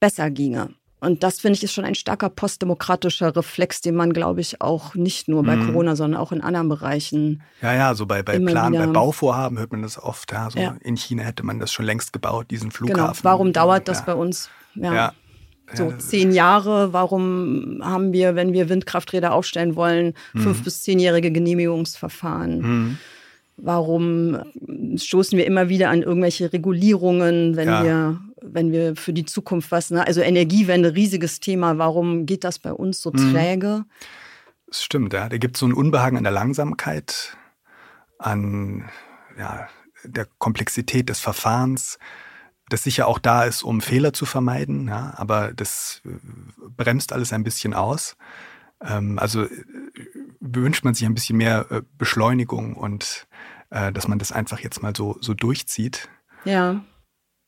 besser ginge. Und das finde ich ist schon ein starker postdemokratischer Reflex, den man, glaube ich, auch nicht nur bei mhm. Corona, sondern auch in anderen Bereichen. Ja, ja, so bei, bei Plan, bei Bauvorhaben hört man das oft. Ja, so ja. In China hätte man das schon längst gebaut, diesen genau. Flughafen. Genau. Warum dauert das ja. bei uns? Ja. ja. So zehn Jahre, warum haben wir, wenn wir Windkrafträder aufstellen wollen, mhm. fünf bis zehnjährige Genehmigungsverfahren? Mhm. Warum stoßen wir immer wieder an irgendwelche Regulierungen, wenn ja. wir, wenn wir für die Zukunft was, ne? also Energiewende, riesiges Thema, warum geht das bei uns so mhm. träge? Das stimmt, ja. Da gibt es so ein Unbehagen an der Langsamkeit, an ja, der Komplexität des Verfahrens das sicher auch da ist, um Fehler zu vermeiden, ja, aber das äh, bremst alles ein bisschen aus. Ähm, also äh, wünscht man sich ein bisschen mehr äh, Beschleunigung und dass man das einfach jetzt mal so, so durchzieht. Ja.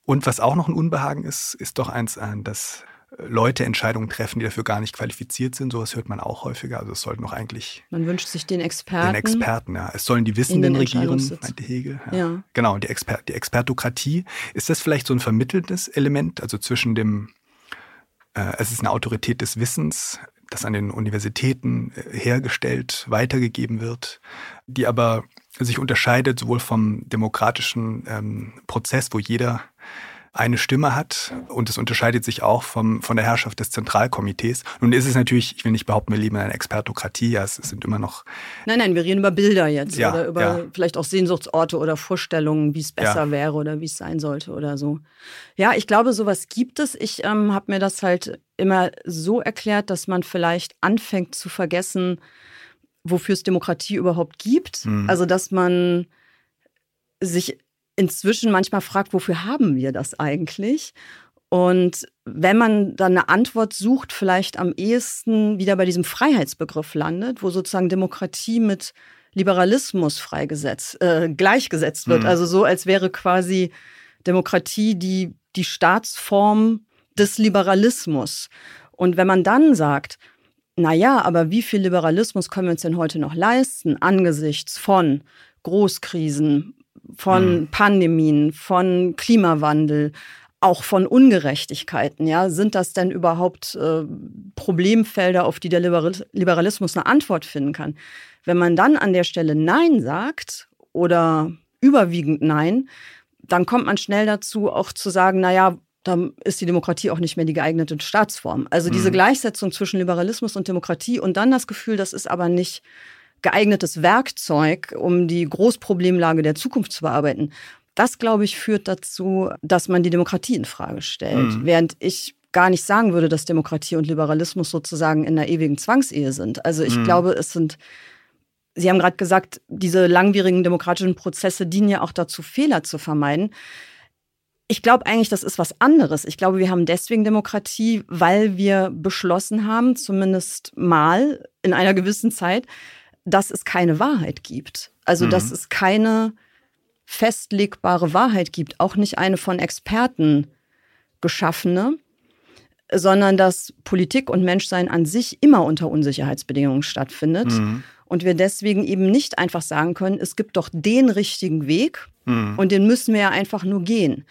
Und was auch noch ein Unbehagen ist, ist doch eins, äh, dass Leute Entscheidungen treffen, die dafür gar nicht qualifiziert sind. Sowas hört man auch häufiger. Also es sollten doch eigentlich. Man wünscht sich den Experten. Den Experten, ja. Es sollen die Wissenden regieren, meinte Hegel. Ja. ja. Genau, die, Exper die Expertokratie. Ist das vielleicht so ein vermittelndes Element? Also zwischen dem, äh, es ist eine Autorität des Wissens, das an den Universitäten äh, hergestellt, weitergegeben wird, die aber sich unterscheidet sowohl vom demokratischen ähm, Prozess, wo jeder eine Stimme hat und es unterscheidet sich auch vom, von der Herrschaft des Zentralkomitees. Nun ist es natürlich, ich will nicht behaupten, wir leben in einer Expertokratie, ja, es sind immer noch. Nein, nein, wir reden über Bilder jetzt ja, oder über ja. vielleicht auch Sehnsuchtsorte oder Vorstellungen, wie es besser ja. wäre oder wie es sein sollte oder so. Ja, ich glaube, sowas gibt es. Ich ähm, habe mir das halt immer so erklärt, dass man vielleicht anfängt zu vergessen, wofür es Demokratie überhaupt gibt. Mhm. Also, dass man sich inzwischen manchmal fragt, wofür haben wir das eigentlich? Und wenn man dann eine Antwort sucht, vielleicht am ehesten wieder bei diesem Freiheitsbegriff landet, wo sozusagen Demokratie mit Liberalismus freigesetzt, äh, gleichgesetzt wird. Mhm. Also so, als wäre quasi Demokratie die, die Staatsform des Liberalismus. Und wenn man dann sagt, na ja, aber wie viel Liberalismus können wir uns denn heute noch leisten angesichts von Großkrisen, von mhm. Pandemien, von Klimawandel, auch von Ungerechtigkeiten. Ja, sind das denn überhaupt äh, Problemfelder, auf die der Liberalismus eine Antwort finden kann? Wenn man dann an der Stelle Nein sagt oder überwiegend Nein, dann kommt man schnell dazu, auch zu sagen, naja, dann ist die Demokratie auch nicht mehr die geeignete Staatsform. Also diese mhm. Gleichsetzung zwischen Liberalismus und Demokratie und dann das Gefühl, das ist aber nicht geeignetes Werkzeug, um die Großproblemlage der Zukunft zu bearbeiten. Das, glaube ich, führt dazu, dass man die Demokratie in Frage stellt. Mhm. Während ich gar nicht sagen würde, dass Demokratie und Liberalismus sozusagen in einer ewigen Zwangsehe sind. Also ich mhm. glaube, es sind, Sie haben gerade gesagt, diese langwierigen demokratischen Prozesse dienen ja auch dazu, Fehler zu vermeiden. Ich glaube eigentlich, das ist was anderes. Ich glaube, wir haben deswegen Demokratie, weil wir beschlossen haben, zumindest mal in einer gewissen Zeit, dass es keine Wahrheit gibt. Also, mhm. dass es keine festlegbare Wahrheit gibt, auch nicht eine von Experten geschaffene. sondern dass Politik und Menschsein an sich immer unter Unsicherheitsbedingungen stattfindet. Mhm. Und wir deswegen eben nicht einfach sagen können, es gibt doch den richtigen Weg mhm. und den müssen wir ja einfach nur gehen,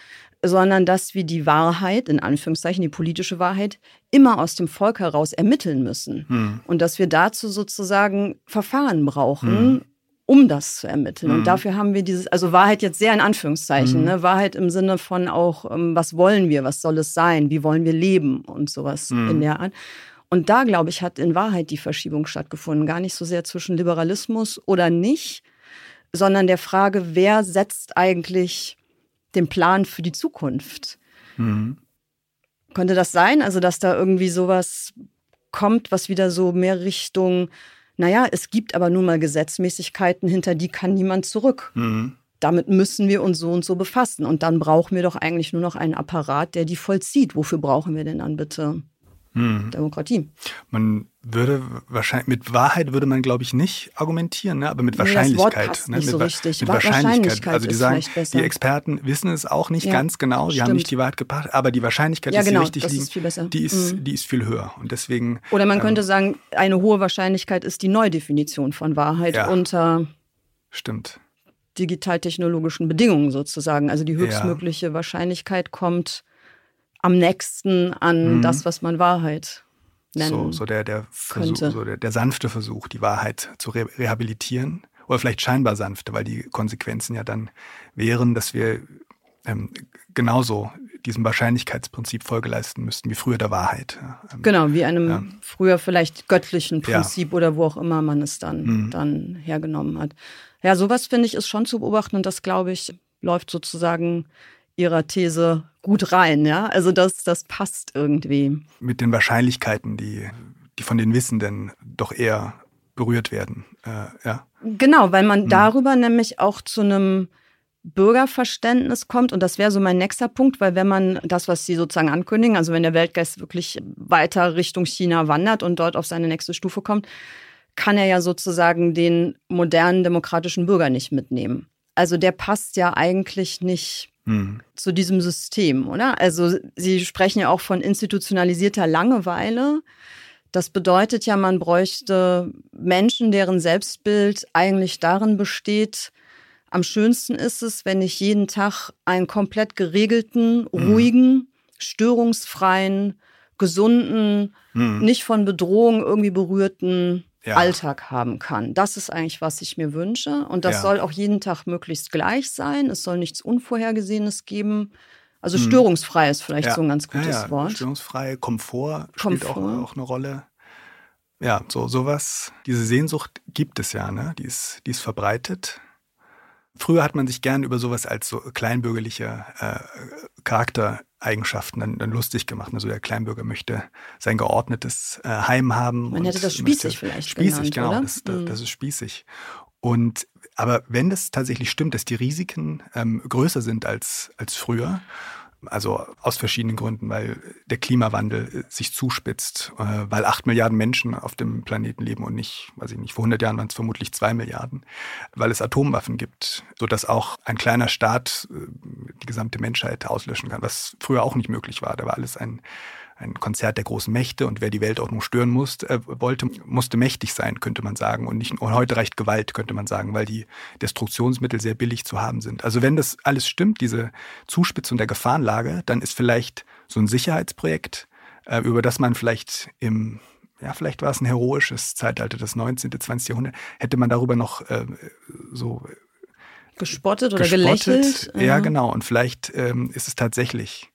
sondern dass wir die Wahrheit, in Anführungszeichen die politische Wahrheit, immer aus dem Volk heraus ermitteln müssen. Mhm. Und dass wir dazu sozusagen Verfahren brauchen, mhm um das zu ermitteln. Mhm. Und dafür haben wir dieses, also Wahrheit jetzt sehr in Anführungszeichen, mhm. ne? Wahrheit im Sinne von auch, ähm, was wollen wir, was soll es sein, wie wollen wir leben und sowas mhm. in der Art. Und da, glaube ich, hat in Wahrheit die Verschiebung stattgefunden. Gar nicht so sehr zwischen Liberalismus oder nicht, sondern der Frage, wer setzt eigentlich den Plan für die Zukunft? Mhm. Könnte das sein? Also, dass da irgendwie sowas kommt, was wieder so mehr Richtung naja, es gibt aber nun mal Gesetzmäßigkeiten, hinter die kann niemand zurück. Mhm. Damit müssen wir uns so und so befassen. Und dann brauchen wir doch eigentlich nur noch einen Apparat, der die vollzieht. Wofür brauchen wir denn dann bitte hm. Demokratie. Man würde wahrscheinlich, mit Wahrheit würde man, glaube ich, nicht argumentieren, ne? aber mit Wahrscheinlichkeit. Nee, das ne? nicht mit, so richtig. Mit Wahrscheinlichkeit. Wahrscheinlichkeit. Also die sagen, die Experten wissen es auch nicht ja, ganz genau, die haben nicht die Wahrheit gebracht, aber die Wahrscheinlichkeit, ja, dass genau, sie richtig liegen, ist die, ist, mhm. die ist viel höher. Und deswegen. Oder man ähm, könnte sagen, eine hohe Wahrscheinlichkeit ist die Neudefinition von Wahrheit ja, unter stimmt. digital-technologischen Bedingungen sozusagen. Also die höchstmögliche Wahrscheinlichkeit kommt am nächsten an mhm. das, was man Wahrheit nennen So, so der, der, Versuch, so der, der sanfte Versuch, die Wahrheit zu re rehabilitieren. Oder vielleicht scheinbar sanfte, weil die Konsequenzen ja dann wären, dass wir ähm, genauso diesem Wahrscheinlichkeitsprinzip Folge leisten müssten, wie früher der Wahrheit. Ähm, genau, wie einem ja. früher vielleicht göttlichen Prinzip ja. oder wo auch immer man es dann, mhm. dann hergenommen hat. Ja, sowas finde ich ist schon zu beobachten und das, glaube ich, läuft sozusagen ihrer These gut rein, ja. Also das, das passt irgendwie. Mit den Wahrscheinlichkeiten, die, die von den Wissenden doch eher berührt werden, äh, ja. Genau, weil man hm. darüber nämlich auch zu einem Bürgerverständnis kommt. Und das wäre so mein nächster Punkt, weil wenn man das, was Sie sozusagen ankündigen, also wenn der Weltgeist wirklich weiter Richtung China wandert und dort auf seine nächste Stufe kommt, kann er ja sozusagen den modernen demokratischen Bürger nicht mitnehmen. Also der passt ja eigentlich nicht hm. zu diesem System, oder? Also Sie sprechen ja auch von institutionalisierter Langeweile. Das bedeutet ja, man bräuchte Menschen, deren Selbstbild eigentlich darin besteht, am schönsten ist es, wenn ich jeden Tag einen komplett geregelten, hm. ruhigen, störungsfreien, gesunden, hm. nicht von Bedrohung irgendwie berührten ja. Alltag haben kann. Das ist eigentlich, was ich mir wünsche. Und das ja. soll auch jeden Tag möglichst gleich sein. Es soll nichts Unvorhergesehenes geben. Also hm. störungsfrei ist vielleicht ja. so ein ganz gutes Wort. Störungsfrei, Komfort, Komfort. spielt auch, auch, eine Rolle. Ja, so sowas. Diese Sehnsucht gibt es ja, ne? Die ist, die ist verbreitet. Früher hat man sich gern über sowas als so kleinbürgerliche äh, Charaktereigenschaften dann, dann, lustig gemacht. Also der Kleinbürger möchte sein geordnetes äh, Heim haben. Man hätte das spießig vielleicht Spießig, genannt, genau. Oder? Das, das, mhm. das, ist spießig. Und aber wenn das tatsächlich stimmt, dass die Risiken ähm, größer sind als, als früher also aus verschiedenen Gründen, weil der Klimawandel äh, sich zuspitzt, äh, weil acht Milliarden Menschen auf dem Planeten leben und nicht, weiß ich nicht, vor 100 Jahren waren es vermutlich zwei Milliarden, weil es Atomwaffen gibt, sodass auch ein kleiner Staat äh, die gesamte Menschheit auslöschen kann, was früher auch nicht möglich war. Da war alles ein ein Konzert der großen Mächte und wer die Weltordnung stören musste, äh, wollte, musste mächtig sein, könnte man sagen. Und, nicht, und heute reicht Gewalt, könnte man sagen, weil die Destruktionsmittel sehr billig zu haben sind. Also wenn das alles stimmt, diese Zuspitzung der Gefahrenlage, dann ist vielleicht so ein Sicherheitsprojekt, äh, über das man vielleicht im ja, vielleicht war es ein heroisches Zeitalter, das 19., 20. Jahrhundert, hätte man darüber noch äh, so gespottet oder gespottet. gelächelt. Ja, genau. Und vielleicht ähm, ist es tatsächlich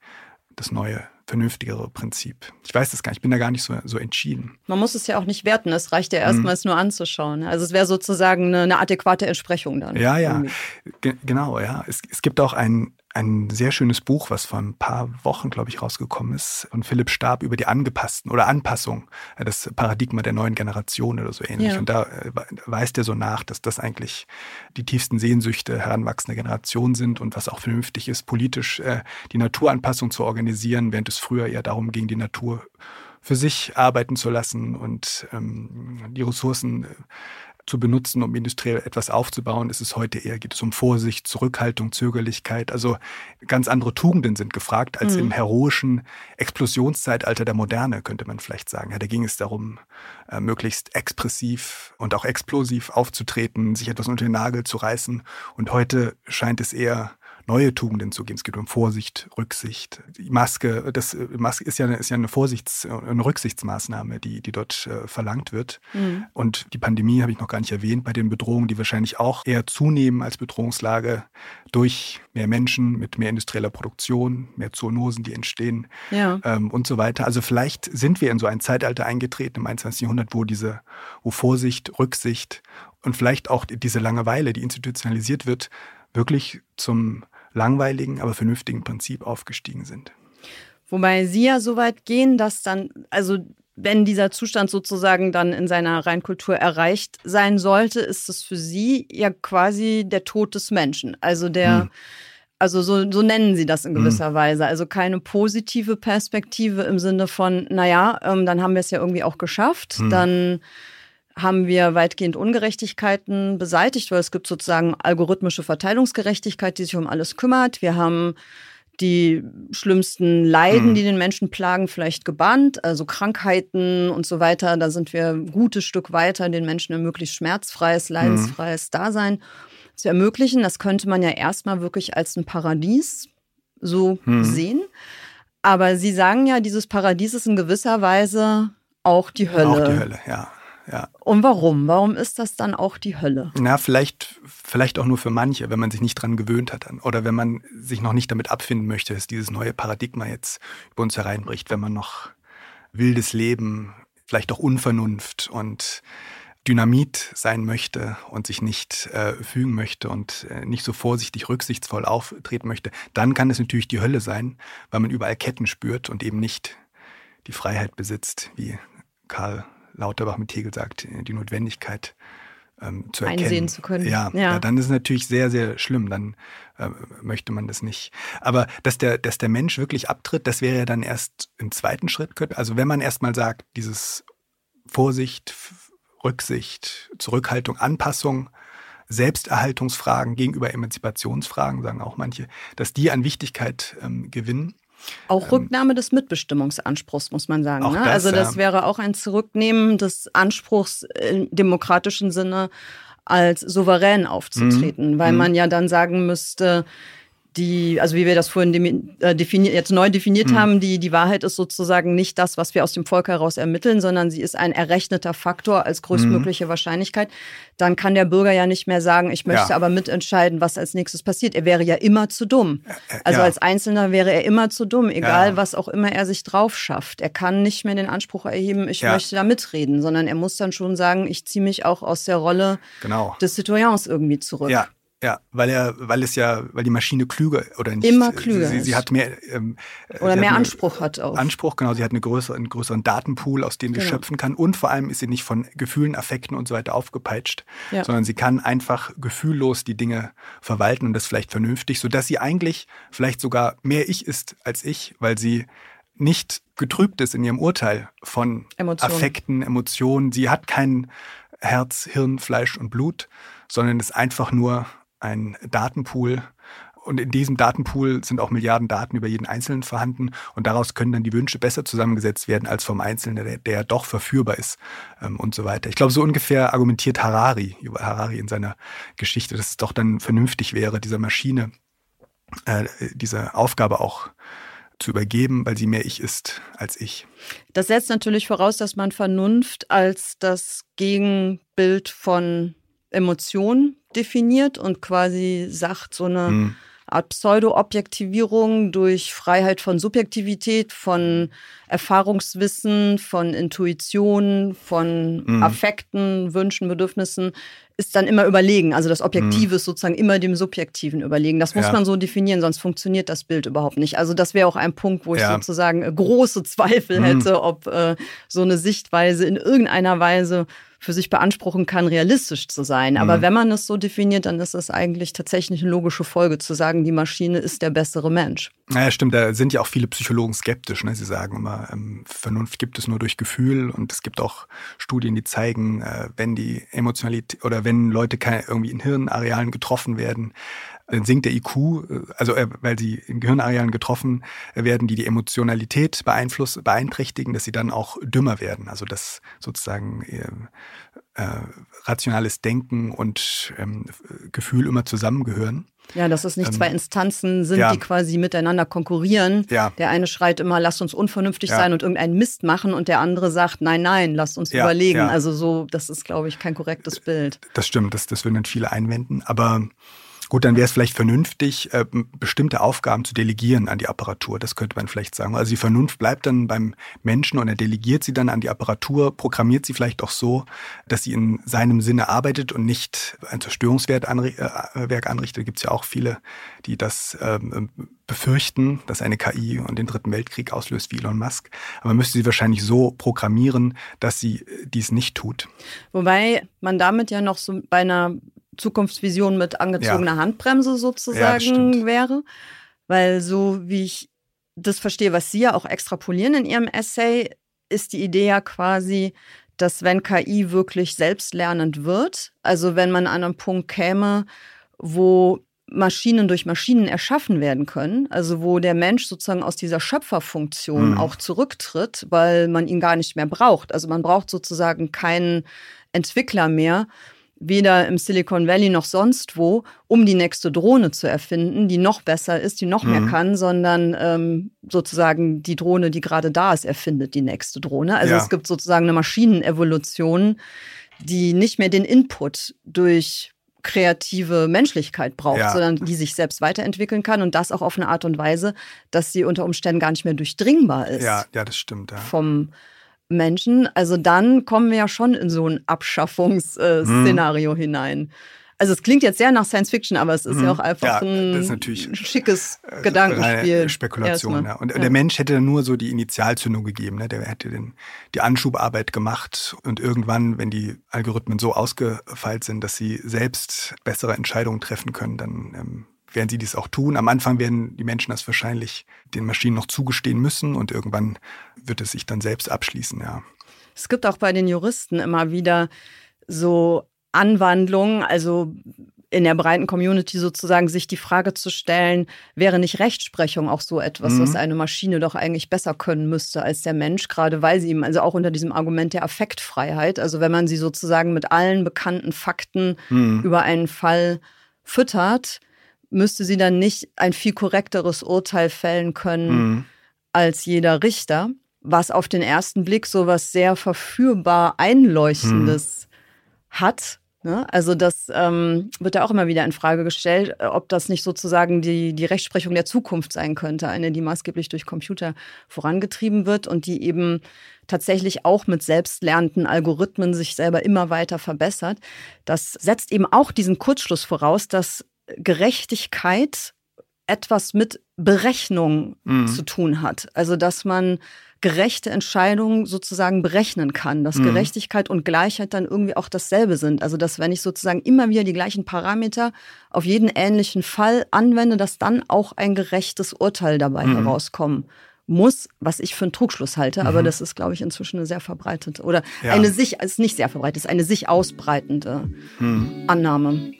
das neue vernünftigere Prinzip. Ich weiß das gar nicht, ich bin da gar nicht so, so entschieden. Man muss es ja auch nicht werten, es reicht ja erstmal, mhm. es nur anzuschauen. Also es wäre sozusagen eine, eine, adäquate Entsprechung dann. Ja, ja, genau, ja. Es, es gibt auch ein, ein sehr schönes Buch, was vor ein paar Wochen, glaube ich, rausgekommen ist, von Philipp Stab über die angepassten oder Anpassung, äh, das Paradigma der neuen Generation oder so ähnlich. Ja. Und da äh, weist er so nach, dass das eigentlich die tiefsten Sehnsüchte heranwachsender Generation sind und was auch vernünftig ist, politisch äh, die Naturanpassung zu organisieren, während es früher eher darum ging, die Natur für sich arbeiten zu lassen und ähm, die Ressourcen zu benutzen, um industriell etwas aufzubauen, ist es heute eher, geht es um Vorsicht, Zurückhaltung, Zögerlichkeit. Also ganz andere Tugenden sind gefragt als mhm. im heroischen Explosionszeitalter der Moderne, könnte man vielleicht sagen. Ja, da ging es darum, äh, möglichst expressiv und auch explosiv aufzutreten, sich etwas unter den Nagel zu reißen. Und heute scheint es eher neue Tugenden zu gehen. Es geht um Vorsicht, Rücksicht. Die Maske, das äh, Maske ist ja, ist ja eine Vorsichts-, eine Rücksichtsmaßnahme, die, die dort äh, verlangt wird. Mhm. Und die Pandemie habe ich noch gar nicht erwähnt, bei den Bedrohungen, die wahrscheinlich auch eher zunehmen als Bedrohungslage durch mehr Menschen mit mehr industrieller Produktion, mehr Zoonosen, die entstehen ja. ähm, und so weiter. Also vielleicht sind wir in so ein Zeitalter eingetreten im 21. Jahrhundert, wo diese, wo Vorsicht, Rücksicht und vielleicht auch diese Langeweile, die institutionalisiert wird, wirklich zum langweiligen, aber vernünftigen Prinzip aufgestiegen sind. Wobei Sie ja so weit gehen, dass dann, also wenn dieser Zustand sozusagen dann in seiner Reinkultur erreicht sein sollte, ist es für Sie ja quasi der Tod des Menschen. Also der, hm. also so, so nennen Sie das in gewisser hm. Weise. Also keine positive Perspektive im Sinne von, naja, ähm, dann haben wir es ja irgendwie auch geschafft, hm. dann haben wir weitgehend Ungerechtigkeiten beseitigt, weil es gibt sozusagen algorithmische Verteilungsgerechtigkeit, die sich um alles kümmert. Wir haben die schlimmsten Leiden, hm. die den Menschen plagen, vielleicht gebannt, also Krankheiten und so weiter. Da sind wir ein gutes Stück weiter, den Menschen ein möglichst schmerzfreies, hm. leidensfreies hm. Dasein zu ermöglichen. Das könnte man ja erstmal wirklich als ein Paradies so hm. sehen. Aber Sie sagen ja, dieses Paradies ist in gewisser Weise auch die Hölle. Auch die Hölle, ja ja. Und warum? Warum ist das dann auch die Hölle? Na, vielleicht, vielleicht auch nur für manche, wenn man sich nicht dran gewöhnt hat. Oder wenn man sich noch nicht damit abfinden möchte, dass dieses neue Paradigma jetzt über uns hereinbricht, wenn man noch wildes Leben, vielleicht auch Unvernunft und Dynamit sein möchte und sich nicht äh, fügen möchte und äh, nicht so vorsichtig, rücksichtsvoll auftreten möchte, dann kann es natürlich die Hölle sein, weil man überall Ketten spürt und eben nicht die Freiheit besitzt, wie Karl Lauterbach mit Hegel sagt, die Notwendigkeit ähm, zu erkennen. Einsehen zu können. Ja, ja. ja, dann ist es natürlich sehr, sehr schlimm. Dann äh, möchte man das nicht. Aber dass der, dass der Mensch wirklich abtritt, das wäre ja dann erst im zweiten Schritt. Also wenn man erstmal sagt, dieses Vorsicht, Rücksicht, Zurückhaltung, Anpassung, Selbsterhaltungsfragen gegenüber Emanzipationsfragen, sagen auch manche, dass die an Wichtigkeit ähm, gewinnen auch ähm, Rücknahme des Mitbestimmungsanspruchs, muss man sagen. Ne? Das, also das ja. wäre auch ein Zurücknehmen des Anspruchs im demokratischen Sinne als souverän aufzutreten, mhm. weil mhm. man ja dann sagen müsste, die, also wie wir das vorhin äh, definiert, jetzt neu definiert mhm. haben, die, die Wahrheit ist sozusagen nicht das, was wir aus dem Volk heraus ermitteln, sondern sie ist ein errechneter Faktor als größtmögliche mhm. Wahrscheinlichkeit. Dann kann der Bürger ja nicht mehr sagen, ich möchte ja. aber mitentscheiden, was als nächstes passiert. Er wäre ja immer zu dumm. Also ja. als Einzelner wäre er immer zu dumm, egal ja. was auch immer er sich drauf schafft. Er kann nicht mehr den Anspruch erheben, ich möchte da mitreden, sondern er muss dann schon sagen, ich ziehe mich auch aus der Rolle genau. des Citoyens irgendwie zurück. Ja, ja, weil er, weil es ja, weil die Maschine klüger oder nicht. Immer klüger. Sie, sie hat mehr ähm, oder mehr Anspruch hat auch. Anspruch, genau. Sie hat eine größere, einen größeren Datenpool, aus dem sie genau. schöpfen kann. Und vor allem ist sie nicht von Gefühlen, Affekten und so weiter aufgepeitscht, ja. sondern sie kann einfach gefühllos die Dinge verwalten und das vielleicht vernünftig, sodass sie eigentlich vielleicht sogar mehr ich ist als ich, weil sie nicht getrübt ist in ihrem Urteil von Emotionen. Affekten, Emotionen. Sie hat kein Herz, Hirn, Fleisch und Blut, sondern ist einfach nur ein Datenpool. Und in diesem Datenpool sind auch Milliarden Daten über jeden Einzelnen vorhanden. Und daraus können dann die Wünsche besser zusammengesetzt werden als vom Einzelnen, der, der doch verführbar ist ähm, und so weiter. Ich glaube, so ungefähr argumentiert Harari, über Harari in seiner Geschichte, dass es doch dann vernünftig wäre, dieser Maschine äh, diese Aufgabe auch zu übergeben, weil sie mehr ich ist als ich. Das setzt natürlich voraus, dass man Vernunft als das Gegenbild von Emotion definiert und quasi sagt, so eine hm. Art Pseudo-Objektivierung durch Freiheit von Subjektivität, von Erfahrungswissen, von Intuition, von mhm. Affekten, Wünschen, Bedürfnissen, ist dann immer überlegen. Also das Objektive mhm. ist sozusagen immer dem Subjektiven überlegen. Das muss ja. man so definieren, sonst funktioniert das Bild überhaupt nicht. Also das wäre auch ein Punkt, wo ich ja. sozusagen große Zweifel mhm. hätte, ob äh, so eine Sichtweise in irgendeiner Weise für sich beanspruchen kann, realistisch zu sein. Aber mhm. wenn man es so definiert, dann ist es eigentlich tatsächlich eine logische Folge zu sagen, die Maschine ist der bessere Mensch. Naja, stimmt, da sind ja auch viele Psychologen skeptisch. Ne? Sie sagen immer, ähm, Vernunft gibt es nur durch Gefühl und es gibt auch Studien, die zeigen, äh, wenn die Emotionalität oder wenn Leute keine, irgendwie in Hirnarealen getroffen werden, dann sinkt der IQ, äh, also äh, weil sie in Gehirnarealen getroffen werden, die die Emotionalität beeinflussen, beeinträchtigen, dass sie dann auch dümmer werden. Also dass sozusagen äh, äh, rationales Denken und ähm, Gefühl immer zusammengehören. Ja, dass es nicht ähm, zwei Instanzen sind, ja. die quasi miteinander konkurrieren. Ja. Der eine schreit immer, lasst uns unvernünftig ja. sein und irgendeinen Mist machen und der andere sagt, nein, nein, lasst uns überlegen. Also so, das ist, glaube ich, kein korrektes Bild. Das stimmt, das, das würden dann viele einwenden. Aber Gut, dann wäre es vielleicht vernünftig, äh, bestimmte Aufgaben zu delegieren an die Apparatur. Das könnte man vielleicht sagen. Also die Vernunft bleibt dann beim Menschen und er delegiert sie dann an die Apparatur, programmiert sie vielleicht auch so, dass sie in seinem Sinne arbeitet und nicht ein Zerstörungswerk äh, anrichtet. Da gibt es ja auch viele, die das ähm, befürchten, dass eine KI und den Dritten Weltkrieg auslöst wie Elon Musk. Aber man müsste sie wahrscheinlich so programmieren, dass sie dies nicht tut. Wobei man damit ja noch so bei einer Zukunftsvision mit angezogener ja. Handbremse sozusagen ja, wäre. Weil so wie ich das verstehe, was Sie ja auch extrapolieren in Ihrem Essay, ist die Idee ja quasi, dass wenn KI wirklich selbstlernend wird, also wenn man an einen Punkt käme, wo Maschinen durch Maschinen erschaffen werden können, also wo der Mensch sozusagen aus dieser Schöpferfunktion mhm. auch zurücktritt, weil man ihn gar nicht mehr braucht. Also man braucht sozusagen keinen Entwickler mehr, weder im Silicon Valley noch sonst wo, um die nächste Drohne zu erfinden, die noch besser ist, die noch mhm. mehr kann, sondern ähm, sozusagen die Drohne, die gerade da ist, erfindet die nächste Drohne. Also ja. es gibt sozusagen eine Maschinenevolution, die nicht mehr den Input durch kreative Menschlichkeit braucht, ja. sondern die sich selbst weiterentwickeln kann und das auch auf eine Art und Weise, dass sie unter Umständen gar nicht mehr durchdringbar ist. Ja, ja, das stimmt. Ja. Vom Menschen. Also dann kommen wir ja schon in so ein Abschaffungsszenario hm. hinein. Also es klingt jetzt sehr nach Science Fiction, aber es ist hm. ja auch einfach ja, ein schickes äh, Gedankenspiel. Spekulation, ja. Und ja. der Mensch hätte nur so die Initialzündung gegeben. Ne? Der hätte den, die Anschubarbeit gemacht und irgendwann, wenn die Algorithmen so ausgefeilt sind, dass sie selbst bessere Entscheidungen treffen können, dann ähm, werden sie dies auch tun. Am Anfang werden die Menschen das wahrscheinlich den Maschinen noch zugestehen müssen und irgendwann wird es sich dann selbst abschließen, ja. Es gibt auch bei den Juristen immer wieder so Anwandlungen, also in der breiten Community sozusagen sich die Frage zu stellen, wäre nicht Rechtsprechung auch so etwas, mhm. was eine Maschine doch eigentlich besser können müsste als der Mensch, gerade weil sie ihm, also auch unter diesem Argument der Affektfreiheit, also wenn man sie sozusagen mit allen bekannten Fakten mhm. über einen Fall füttert, müsste sie dann nicht ein viel korrekteres Urteil fällen können mhm. als jeder Richter, was auf den ersten Blick so was sehr verführbar Einleuchtendes mhm. hat. Ne? Also das ähm, wird ja auch immer wieder in Frage gestellt, äh, ob das nicht sozusagen die, die Rechtsprechung der Zukunft sein könnte, eine, die maßgeblich durch Computer vorangetrieben wird und die eben tatsächlich auch mit selbstlernenden Algorithmen sich selber immer weiter verbessert. Das setzt eben auch diesen Kurzschluss voraus, dass Gerechtigkeit etwas mit Berechnung mhm. zu tun hat. Also dass man gerechte Entscheidungen sozusagen berechnen kann, dass mhm. Gerechtigkeit und Gleichheit dann irgendwie auch dasselbe sind. Also dass wenn ich sozusagen immer wieder die gleichen Parameter auf jeden ähnlichen Fall anwende, dass dann auch ein gerechtes Urteil dabei mhm. herauskommen muss, was ich für einen Trugschluss halte, aber mhm. das ist, glaube ich, inzwischen eine sehr verbreitete oder ja. eine sich, ist nicht sehr verbreitet, ist eine sich ausbreitende mhm. Annahme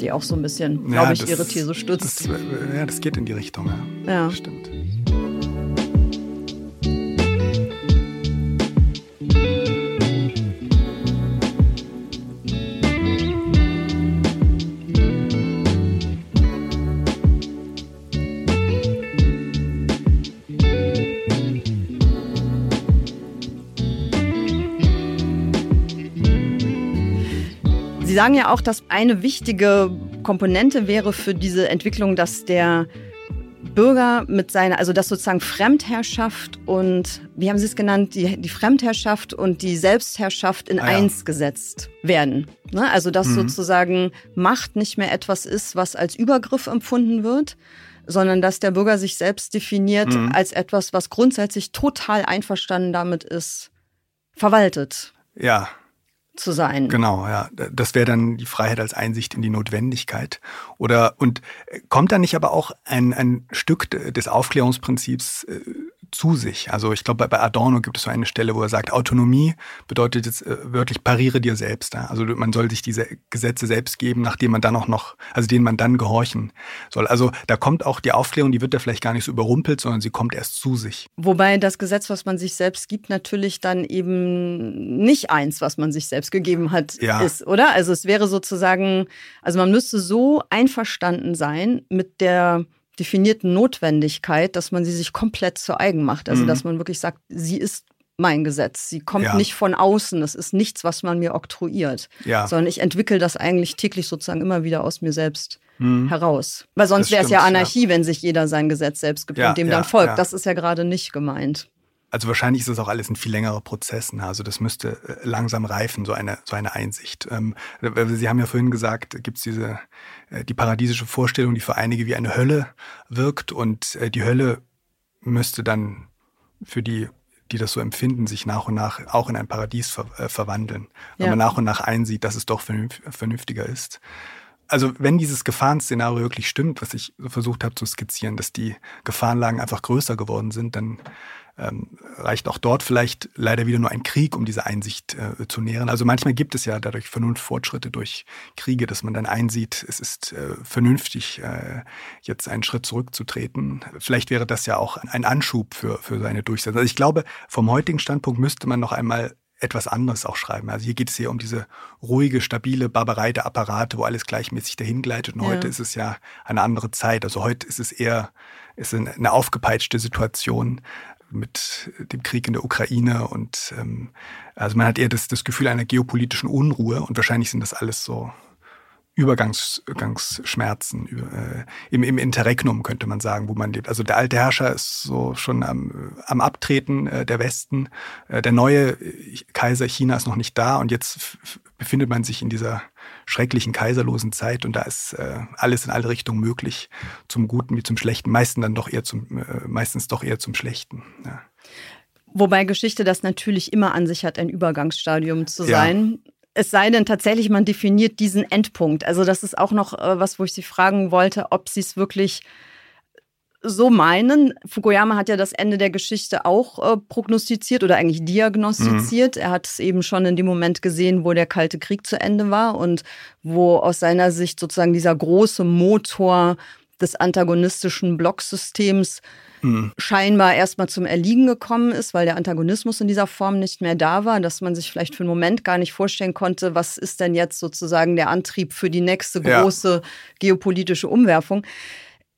die auch so ein bisschen, glaube ich, das, ihre These stützt. Das, ja, das geht in die Richtung, ja. ja. Stimmt. Sagen ja auch, dass eine wichtige Komponente wäre für diese Entwicklung, dass der Bürger mit seiner, also dass sozusagen Fremdherrschaft und, wie haben Sie es genannt, die, die Fremdherrschaft und die Selbstherrschaft in ah, ja. eins gesetzt werden. Ne? Also dass mhm. sozusagen Macht nicht mehr etwas ist, was als Übergriff empfunden wird, sondern dass der Bürger sich selbst definiert mhm. als etwas, was grundsätzlich total einverstanden damit ist, verwaltet. Ja, zu sein. Genau, ja. Das wäre dann die Freiheit als Einsicht in die Notwendigkeit. Oder und äh, kommt da nicht aber auch ein, ein Stück des Aufklärungsprinzips äh, zu sich. Also ich glaube, bei Adorno gibt es so eine Stelle, wo er sagt, Autonomie bedeutet jetzt äh, wörtlich pariere dir selbst. Ja? Also man soll sich diese Gesetze selbst geben, nachdem man dann auch noch, also denen man dann gehorchen soll. Also da kommt auch die Aufklärung, die wird da vielleicht gar nicht so überrumpelt, sondern sie kommt erst zu sich. Wobei das Gesetz, was man sich selbst gibt, natürlich dann eben nicht eins, was man sich selbst gegeben hat, ja. ist, oder? Also es wäre sozusagen, also man müsste so einverstanden sein mit der definierten Notwendigkeit, dass man sie sich komplett zu eigen macht. Also mhm. dass man wirklich sagt, sie ist mein Gesetz. Sie kommt ja. nicht von außen. Das ist nichts, was man mir oktroyiert. Ja. Sondern ich entwickle das eigentlich täglich sozusagen immer wieder aus mir selbst mhm. heraus. Weil sonst wäre es ja Anarchie, ja. wenn sich jeder sein Gesetz selbst gibt und dem dann folgt. Das ist ja gerade nicht gemeint. Also wahrscheinlich ist das auch alles ein viel längerer Prozess. Ne? Also das müsste äh, langsam reifen, so eine, so eine Einsicht. Ähm, Sie haben ja vorhin gesagt, gibt es diese äh, die paradiesische Vorstellung, die für einige wie eine Hölle wirkt und äh, die Hölle müsste dann für die, die das so empfinden, sich nach und nach auch in ein Paradies ver verwandeln. Wenn ja. man nach und nach einsieht, dass es doch vernünftiger ist. Also wenn dieses Gefahrenszenario wirklich stimmt, was ich versucht habe zu skizzieren, dass die Gefahrenlagen einfach größer geworden sind, dann ähm, reicht auch dort vielleicht leider wieder nur ein Krieg, um diese Einsicht äh, zu nähren. Also manchmal gibt es ja dadurch Vernunftfortschritte durch Kriege, dass man dann einsieht, es ist äh, vernünftig, äh, jetzt einen Schritt zurückzutreten. Vielleicht wäre das ja auch ein Anschub für, für seine Durchsetzung. Also ich glaube, vom heutigen Standpunkt müsste man noch einmal etwas anderes auch schreiben. Also hier geht es ja um diese ruhige, stabile Barbarei der Apparate, wo alles gleichmäßig dahingleitet. Und ja. heute ist es ja eine andere Zeit. Also heute ist es eher ist eine aufgepeitschte Situation mit dem Krieg in der Ukraine und ähm, also man hat eher das, das Gefühl einer geopolitischen Unruhe und wahrscheinlich sind das alles so Übergangsschmerzen äh, im, im Interregnum, könnte man sagen, wo man lebt. Also der alte Herrscher ist so schon am, am Abtreten äh, der Westen. Äh, der neue Kaiser China ist noch nicht da und jetzt befindet man sich in dieser schrecklichen kaiserlosen Zeit und da ist äh, alles in alle Richtungen möglich, zum Guten wie zum Schlechten, meistens dann doch eher zum, äh, meistens doch eher zum Schlechten. Ja. Wobei Geschichte das natürlich immer an sich hat, ein Übergangsstadium zu sein. Ja. Es sei denn tatsächlich, man definiert diesen Endpunkt. Also das ist auch noch äh, was, wo ich Sie fragen wollte, ob Sie es wirklich so meinen. Fukuyama hat ja das Ende der Geschichte auch äh, prognostiziert oder eigentlich diagnostiziert. Mhm. Er hat es eben schon in dem Moment gesehen, wo der Kalte Krieg zu Ende war und wo aus seiner Sicht sozusagen dieser große Motor des antagonistischen Blocksystems mhm. scheinbar erstmal zum Erliegen gekommen ist, weil der Antagonismus in dieser Form nicht mehr da war, dass man sich vielleicht für einen Moment gar nicht vorstellen konnte, was ist denn jetzt sozusagen der Antrieb für die nächste große ja. geopolitische Umwerfung.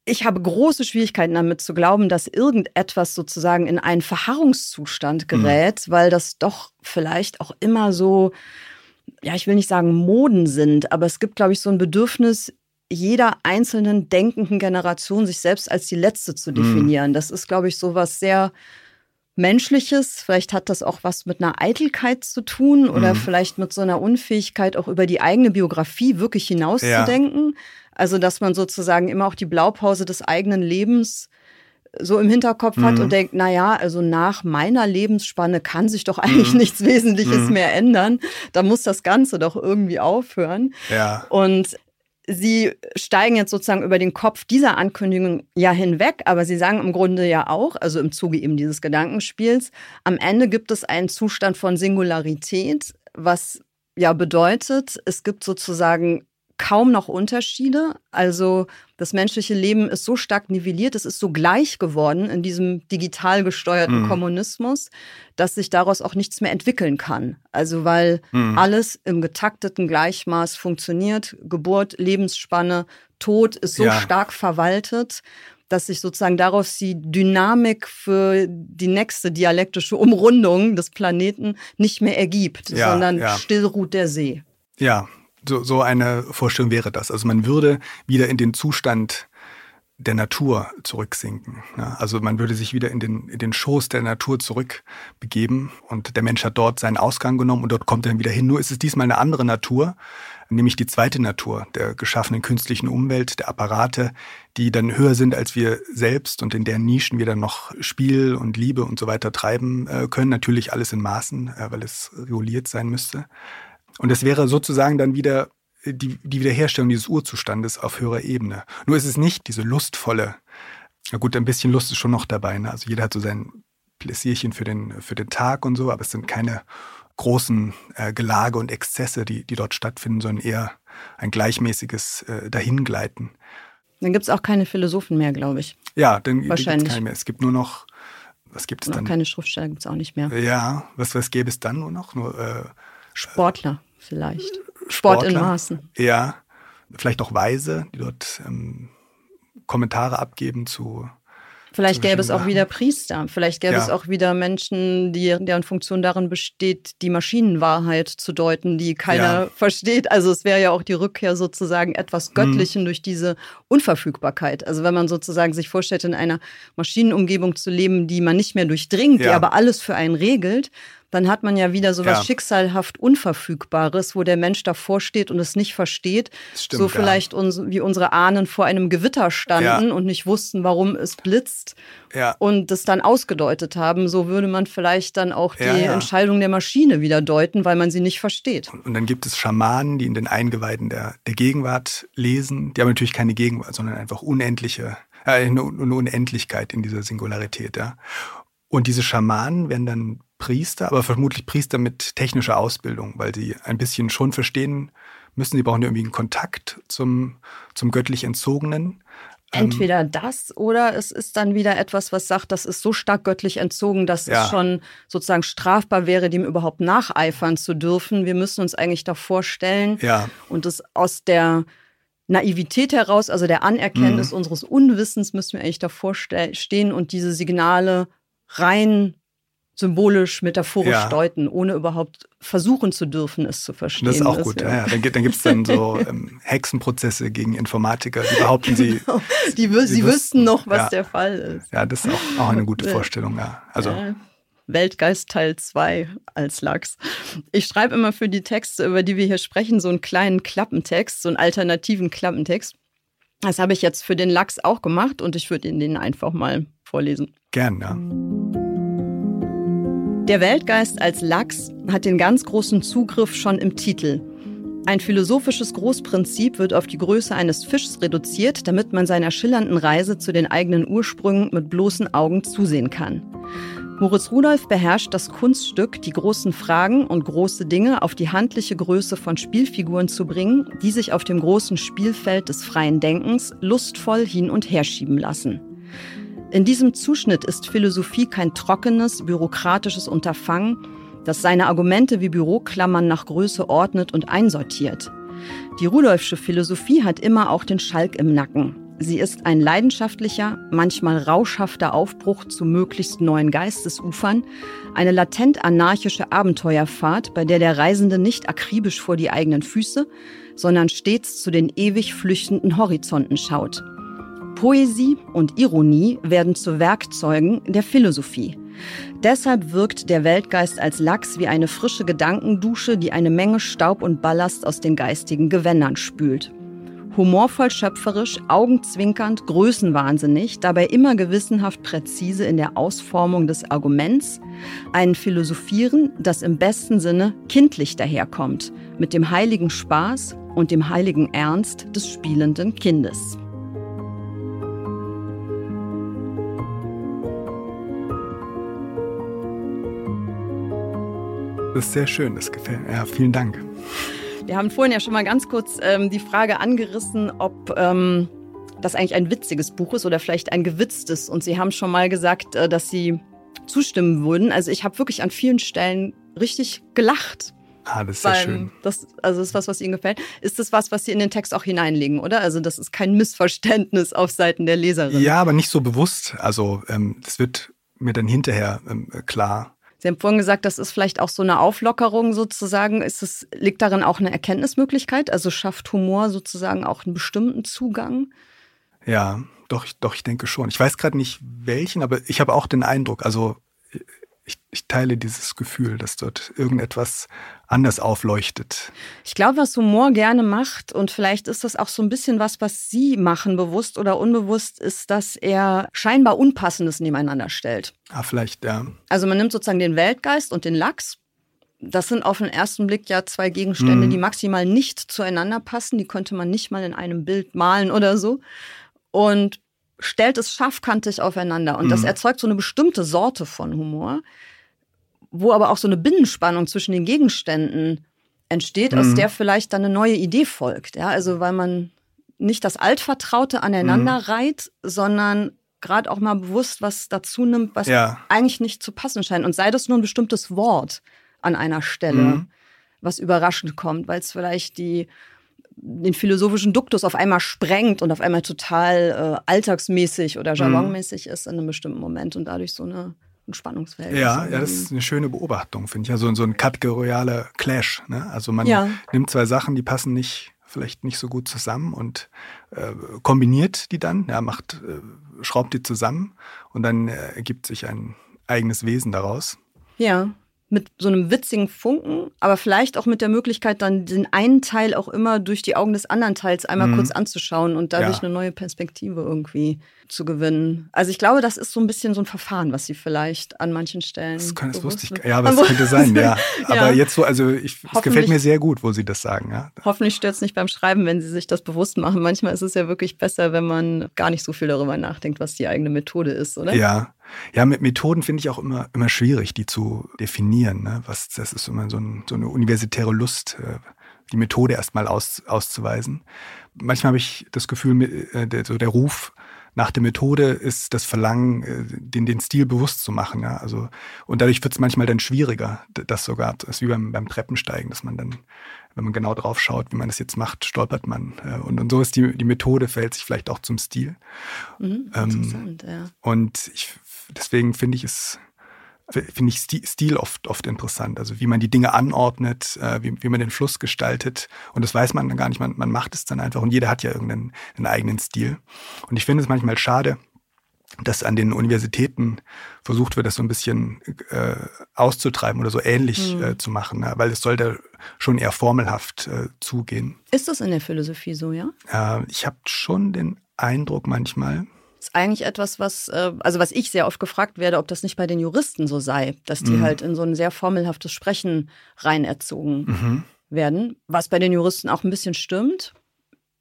Ich habe große Schwierigkeiten damit zu glauben, dass irgendetwas sozusagen in einen Verharrungszustand mhm. gerät, mhm. weil das doch vielleicht auch immer so, ja, ich will nicht sagen Moden sind, aber es gibt, glaube ich, so ein Bedürfnis, jeder einzelnen denkenden Generation sich selbst als die letzte zu mhm. definieren. Mhm. Das ist, glaube ich, so was sehr Menschliches. Vielleicht hat das auch was mit einer Eitelkeit zu tun oder mhm. vielleicht mit so einer Unfähigkeit, auch über die eigene Biografie wirklich hinauszudenken. Ja. Also, dass man sozusagen immer auch die Blaupause des eigenen Lebens so im Hinterkopf mhm. hat und denkt, na ja, also nach meiner Lebensspanne kann sich doch eigentlich mhm. nichts Wesentliches mhm. mehr ändern. Da muss das Ganze doch irgendwie aufhören. Ja. Und Sie steigen jetzt sozusagen über den Kopf dieser Ankündigung ja hinweg, aber Sie sagen im Grunde ja auch, also im Zuge eben dieses Gedankenspiels, am Ende gibt es einen Zustand von Singularität, was ja bedeutet, es gibt sozusagen kaum noch Unterschiede. Also das menschliche Leben ist so stark nivelliert, es ist so gleich geworden in diesem digital gesteuerten mhm. Kommunismus, dass sich daraus auch nichts mehr entwickeln kann. Also weil mhm. alles im getakteten Gleichmaß funktioniert. Geburt, Lebensspanne, Tod ist so ja. stark verwaltet, dass sich sozusagen daraus die Dynamik für die nächste dialektische Umrundung des Planeten nicht mehr ergibt, ja, sondern ja. still ruht der See. Ja, so, so eine Vorstellung wäre das. Also man würde wieder in den Zustand der Natur zurücksinken. Ja, also man würde sich wieder in den, in den Schoß der Natur zurückbegeben und der Mensch hat dort seinen Ausgang genommen und dort kommt er dann wieder hin. Nur ist es diesmal eine andere Natur, nämlich die zweite Natur der geschaffenen künstlichen Umwelt, der Apparate, die dann höher sind als wir selbst und in deren Nischen wir dann noch Spiel und Liebe und so weiter treiben äh, können. Natürlich alles in Maßen, äh, weil es reguliert sein müsste. Und das wäre sozusagen dann wieder die, die Wiederherstellung dieses Urzustandes auf höherer Ebene. Nur ist es nicht diese lustvolle, na gut, ein bisschen Lust ist schon noch dabei. Ne? Also jeder hat so sein Pläsierchen für den, für den Tag und so, aber es sind keine großen äh, Gelage und Exzesse, die, die dort stattfinden, sondern eher ein gleichmäßiges äh, Dahingleiten. Dann gibt es auch keine Philosophen mehr, glaube ich. Ja, dann Wahrscheinlich. gibt es keine mehr. Es gibt nur noch, was gibt es dann? keine Schriftsteller gibt es auch nicht mehr. Ja, was, was gäbe es dann nur noch? Nur, äh, Sportler vielleicht. Sport in Sportler. Maßen. Ja, vielleicht auch Weise, die dort ähm, Kommentare abgeben zu. Vielleicht zu gäbe es auch wieder Priester. Vielleicht gäbe Ja. es auch wieder Menschen, die, deren Funktion darin besteht, die Maschinenwahrheit zu deuten, die keiner Ja. Mhm. versteht. Also es wäre ja auch die Rückkehr sozusagen etwas Göttlichen durch diese Unverfügbarkeit. Also wenn man sozusagen sich vorstellt, in einer Maschinenumgebung zu leben, die man nicht mehr durchdringt, die Ja. aber alles für einen regelt, dann hat man ja wieder so was Ja. schicksalhaft Unverfügbares, wo der Mensch davor steht und es nicht versteht. Stimmt, so ja. vielleicht uns, wie unsere Ahnen vor einem Gewitter standen Ja. und nicht wussten, warum es blitzt Ja, und das dann ausgedeutet haben. So würde man vielleicht dann auch die Ja, ja. Entscheidung der Maschine wieder deuten, weil man sie nicht versteht. Und dann gibt es Schamanen, die in den Eingeweiden der, der Gegenwart lesen. Die haben natürlich keine Gegenwart, sondern einfach unendliche, äh, eine, eine Unendlichkeit in dieser Singularität. Ja. Und diese Schamanen werden dann Priester, aber vermutlich Priester mit technischer Ausbildung, weil sie ein bisschen schon verstehen müssen. Sie brauchen ja irgendwie einen Kontakt zum, zum göttlich Entzogenen. Ähm, Entweder das oder es ist dann wieder etwas, was sagt, das ist so stark göttlich entzogen, dass Ja. es schon sozusagen strafbar wäre, dem überhaupt nacheifern zu dürfen. Wir müssen uns eigentlich davor stellen Ja, und es aus der Naivität heraus, also der Anerkenntnis Mhm. unseres Unwissens, müssen wir eigentlich davor ste stehen und diese Signale rein symbolisch, metaphorisch Ja. deuten, ohne überhaupt versuchen zu dürfen, es zu verstehen. das ist auch gut. Ja, ja. Dann, gibt- dann gibt es dann so ähm, Hexenprozesse gegen Informatiker, die behaupten, sie. Die, wü- Sie sie wüssten noch, was der Fall ist. Ja, das ist auch, auch eine gute Ja. Vorstellung. Ja. Also. Weltgeist Teil 2 als Lachs. Ich schreibe immer für die Texte, über die wir hier sprechen, so einen kleinen Klappentext, so einen alternativen Klappentext. Das habe ich jetzt für den Lachs auch gemacht und ich würde Ihnen den einfach mal vorlesen. gern, ja. Der Weltgeist als Lachs hat den ganz großen Zugriff schon im Titel. Ein philosophisches Großprinzip wird auf die Größe eines Fischs reduziert, damit man seiner schillernden Reise zu den eigenen Ursprüngen mit bloßen Augen zusehen kann. Moritz Rudolph beherrscht das Kunststück, die großen Fragen und große Dinge auf die handliche Größe von Spielfiguren zu bringen, die sich auf dem großen Spielfeld des freien Denkens lustvoll hin und her schieben lassen. In diesem Zuschnitt ist Philosophie kein trockenes, bürokratisches Unterfangen, das seine Argumente wie Büroklammern nach Größe ordnet und einsortiert. Die Rudolfsche Philosophie hat immer auch den Schalk im Nacken. Sie ist ein leidenschaftlicher, manchmal rauschhafter Aufbruch zu möglichst neuen Geistesufern, eine latent anarchische Abenteuerfahrt, bei der der Reisende nicht akribisch vor die eigenen Füße, sondern stets zu den ewig flüchtenden Horizonten schaut. Poesie und Ironie werden zu Werkzeugen der Philosophie. Deshalb wirkt der Weltgeist als Lachs wie eine frische Gedankendusche, die eine Menge Staub und Ballast aus den geistigen Gewändern spült. Humorvoll schöpferisch, augenzwinkernd, größenwahnsinnig, dabei immer gewissenhaft präzise in der Ausformung des Arguments, ein Philosophieren, das im besten Sinne kindlich daherkommt, mit dem heiligen Spaß und dem heiligen Ernst des spielenden Kindes. Das ist sehr schön, das gefällt mir. Ja, vielen Dank. Wir haben vorhin ja schon mal ganz kurz ähm, die Frage angerissen, ob ähm, das eigentlich ein witziges Buch ist oder vielleicht ein gewitztes. Und Sie haben schon mal gesagt, äh, dass Sie zustimmen würden. Also ich habe wirklich an vielen Stellen richtig gelacht. Ah, das ist sehr schön. Das, also das ist was, was Ihnen gefällt. Ist das was, was Sie in den Text auch hineinlegen, oder? Also das ist kein Missverständnis auf Seiten der Leserin. Ja, aber nicht so bewusst. Also, ähm, das wird mir dann hinterher ähm, klar. Sie haben vorhin gesagt, das ist vielleicht auch so eine Auflockerung sozusagen. Ist es, liegt darin auch eine Erkenntnismöglichkeit? Also schafft Humor sozusagen auch einen bestimmten Zugang? Ja, doch, doch, ich denke schon. Ich weiß gerade nicht welchen, aber ich habe auch den Eindruck, also ich, ich teile dieses Gefühl, dass dort irgendetwas anders aufleuchtet. Ich glaube, was Humor gerne macht, und vielleicht ist das auch so ein bisschen was, was Sie machen, bewusst oder unbewusst, ist, dass er scheinbar Unpassendes nebeneinander stellt. Ah, vielleicht, ja. Also man nimmt sozusagen den Weltgeist und den Lachs das sind auf den ersten Blick ja zwei Gegenstände, Mhm. die maximal nicht zueinander passen. Die könnte man nicht mal in einem Bild malen oder so. Und stellt es scharfkantig aufeinander. Und das Mhm. erzeugt so eine bestimmte Sorte von Humor, wo aber auch so eine Binnenspannung zwischen den Gegenständen entsteht, aus Mhm. der vielleicht dann eine neue Idee folgt. Ja, also weil man nicht das Altvertraute aneinander Mhm. reiht, sondern gerade auch mal bewusst was dazu nimmt, was Ja. eigentlich nicht zu passen scheint. Und sei das nur ein bestimmtes Wort an einer Stelle, Mhm. was überraschend kommt, weil es vielleicht die, den philosophischen Duktus auf einmal sprengt und auf einmal total äh, alltagsmäßig oder Mhm. jargonmäßig ist in einem bestimmten Moment und dadurch so eine, ein Spannungsverhältnis. Ja, ja, das ist eine schöne Beobachtung, finde ich. Also so ein kategorialer Clash. Ne? Also man Ja. nimmt zwei Sachen, die passen nicht, vielleicht nicht so gut zusammen und äh, kombiniert die dann, ja, macht, äh, schraubt die zusammen und dann äh, ergibt sich ein eigenes Wesen daraus. Ja, mit so einem witzigen Funken, aber vielleicht auch mit der Möglichkeit, dann den einen Teil auch immer durch die Augen des anderen Teils einmal Mhm. kurz anzuschauen und dadurch Ja. eine neue Perspektive irgendwie zu gewinnen. Also ich glaube, das ist so ein bisschen so ein Verfahren, was sie vielleicht an manchen Stellen. Das, kann, wusste ich, wird. ja, aber es könnte sein, ja. Aber Ja. jetzt so, also ich, es gefällt mir sehr gut, wo Sie das sagen, ja. Hoffentlich stört es nicht beim Schreiben, wenn sie sich das bewusst machen. Manchmal ist es ja wirklich besser, wenn man gar nicht so viel darüber nachdenkt, was die eigene Methode ist, oder? Ja. Ja, mit Methoden finde ich auch immer, immer schwierig, die zu definieren. Ne? Was, das ist immer so, ein, so eine universitäre Lust, äh, die Methode erstmal aus, auszuweisen. Manchmal habe ich das Gefühl, äh, der, so der Ruf nach der Methode ist das Verlangen, äh, den, den Stil bewusst zu machen. Ja? Also, und dadurch wird es manchmal dann schwieriger, das sogar. Das ist wie beim, beim Treppensteigen, dass man dann, wenn man genau drauf schaut, wie man das jetzt macht, stolpert man. Und, und so ist die, die Methode, verhält sich vielleicht auch zum Stil. Mhm, Ähm, ja. Und ich, deswegen finde ich es, finde ich Sti- Stil oft, oft interessant. Also wie man die Dinge anordnet, äh, wie, wie man den Fluss gestaltet. Und das weiß man dann gar nicht. Man, man macht es dann einfach. Und jeder hat ja irgendeinen einen eigenen Stil. Und ich finde es manchmal schade, dass an den Universitäten versucht wird, das so ein bisschen äh, auszutreiben oder so ähnlich Mhm. äh, zu machen, ne? weil es sollte schon eher formelhaft äh, zugehen. Ist das in der Philosophie so, ja? Äh, ich habe schon den Eindruck manchmal, ist eigentlich etwas, was, äh, also was ich sehr oft gefragt werde, ob das nicht bei den Juristen so sei, dass die Mhm. halt in so ein sehr formelhaftes Sprechen rein erzogen mhm. werden, was bei den Juristen auch ein bisschen stimmt.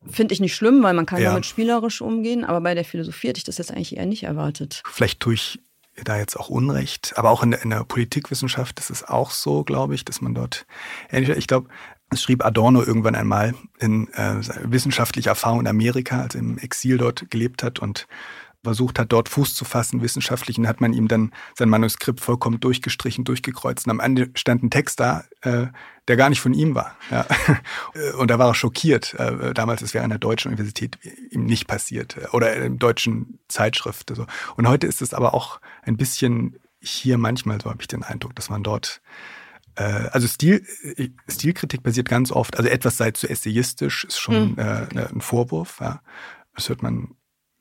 Finde ich nicht schlimm, weil man kann Ja. damit spielerisch umgehen, aber bei der Philosophie hätte ich das jetzt eigentlich eher nicht erwartet. vielleicht tue ich da jetzt auch Unrecht, aber auch in der, in der Politikwissenschaft ist es auch so, glaube ich, dass man dort ähnlich, ich glaube, es schrieb Adorno irgendwann einmal in äh, wissenschaftlicher Erfahrung in Amerika, als er im Exil dort gelebt hat und versucht hat, dort Fuß zu fassen, wissenschaftlich, und hat man ihm dann sein Manuskript vollkommen durchgestrichen, durchgekreuzt. Und am Ende stand ein Text da, äh, der gar nicht von ihm war. Ja. Und da war er schockiert. Äh, damals, es wäre an der deutschen Universität ihm nicht passiert. äh, Oder in deutschen Zeitschrift. So. Und heute ist es aber auch ein bisschen hier manchmal, so habe ich den Eindruck, dass man dort also Stil, äh, Stilkritik basiert ganz oft, also etwas sei zu essayistisch, ist schon Mhm. äh, ne- ein Vorwurf. Ja. Das hört man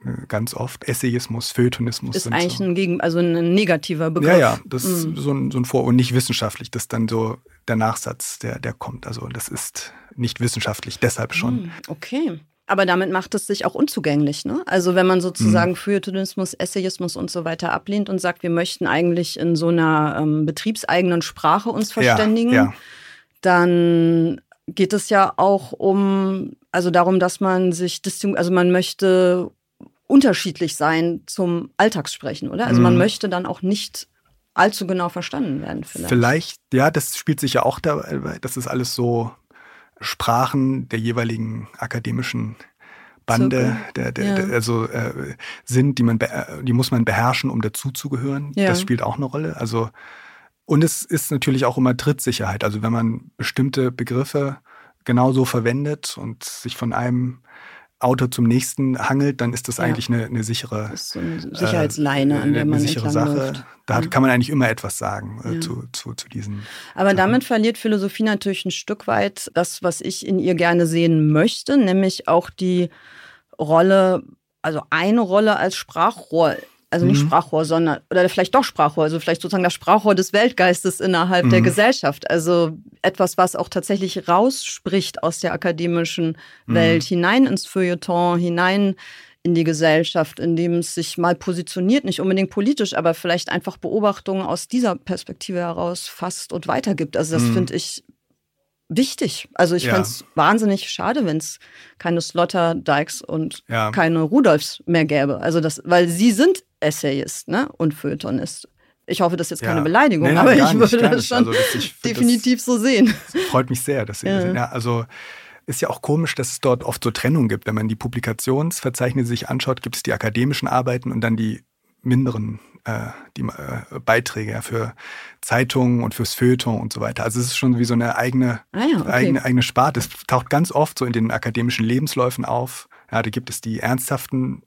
äh, ganz oft. Essayismus, Feuilletonismus. Ist eigentlich so. ein, Gegen, also ein negativer Begriff. Ja, ja, das ist Mhm. so ein, so ein Vor- und nicht wissenschaftlich. Das ist dann so der Nachsatz, der, der kommt. Also das ist nicht wissenschaftlich, deshalb schon. Hm, Okay. Aber damit macht es sich auch unzugänglich. Ne? Also wenn man sozusagen Mhm. Feuilletonismus, Essayismus und so weiter ablehnt und sagt, wir möchten eigentlich in so einer ähm, betriebseigenen Sprache uns verständigen, Ja, ja. dann geht es ja auch um, also darum, dass man sich, also man möchte unterschiedlich sein zum Alltagssprechen, oder? Also man Mhm. möchte dann auch nicht allzu genau verstanden werden vielleicht. Vielleicht, ja, das spielt sich ja auch dabei. Das ist alles so Sprachen der jeweiligen akademischen Bande, der, der, ja. der, also äh, sind, die man, äh, die muss man beherrschen, um dazuzugehören. Ja. Das spielt auch eine Rolle. Also und es ist natürlich auch immer Trittsicherheit. Also wenn man bestimmte Begriffe genauso verwendet und sich von einem Autor zum nächsten hangelt, dann ist das Ja. eigentlich eine, eine sichere Das ist so eine Sicherheitsleine, äh, an der eine man sichere entlang Sache. läuft. Da Ja. kann man eigentlich immer etwas sagen äh, Ja. zu, zu, zu diesen. Aber Sachen. damit verliert Philosophie natürlich ein Stück weit das, was ich in ihr gerne sehen möchte, nämlich auch die Rolle, also eine Rolle als Sprachrohr. Also nicht Mhm. Sprachrohr, sondern, oder vielleicht doch Sprachrohr, also vielleicht sozusagen das Sprachrohr des Weltgeistes innerhalb der Mhm. Gesellschaft. Also etwas, was auch tatsächlich rausspricht aus der akademischen Mhm. Welt, hinein ins Feuilleton, hinein in die Gesellschaft, in dem es sich mal positioniert, nicht unbedingt politisch, aber vielleicht einfach Beobachtungen aus dieser Perspektive heraus fasst und weitergibt. Also das mhm. finde ich wichtig. Also ich ja. fände es wahnsinnig schade, wenn es keine Sloterdikes und ja. keine Rudolfs mehr gäbe. Also das, weil sie sind Essayist ne? und Feuilletonist. Ich hoffe, das ist jetzt ja. keine Beleidigung, nee, aber ich nicht, würde das schon also, das, definitiv das, so sehen. Freut mich sehr, dass Sie ja. das sehen. Ja, also ist ja auch komisch, dass es dort oft so Trennung gibt. Wenn man die Publikationsverzeichnisse sich anschaut, gibt es die akademischen Arbeiten und dann die minderen äh, die, äh, Beiträge ja, für Zeitungen und fürs Feuilleton und so weiter. Also es ist schon wie so eine eigene, ah ja, okay. eigene, eigene Sparte. Es taucht ganz oft so in den akademischen Lebensläufen auf. Ja, da gibt es die ernsthaften,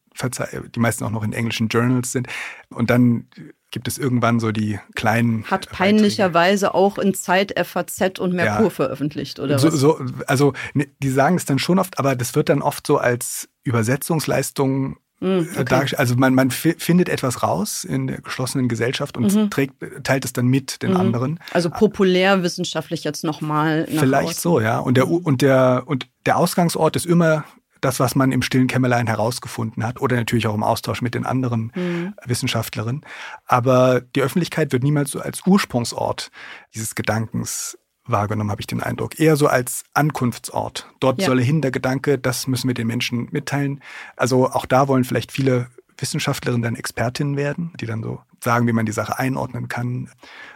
die meisten auch noch in englischen Journals sind. Und dann gibt es irgendwann so die kleinen. Hat peinlicherweise auch in Zeit FAZ und Merkur ja. veröffentlicht, oder so? So, also ne, die sagen es dann schon oft, aber das wird dann oft so als Übersetzungsleistung hm, äh, okay. Also man, man findet etwas raus in der geschlossenen Gesellschaft und mhm. trägt, teilt es dann mit den mhm. anderen. Also populärwissenschaftlich jetzt nochmal. Vielleicht außen. so, ja. Und der, und, der, und der Ausgangsort ist immer das, was man im stillen Kämmerlein herausgefunden hat oder natürlich auch im Austausch mit den anderen mhm. Wissenschaftlerinnen. Aber die Öffentlichkeit wird niemals so als Ursprungsort dieses Gedankens wahrgenommen, habe ich den Eindruck. Eher so als Ankunftsort. Dort ja. solle hin der Gedanke, das müssen wir den Menschen mitteilen. Also auch da wollen vielleicht viele Wissenschaftlerinnen dann Expertinnen werden, die dann so sagen, wie man die Sache einordnen kann,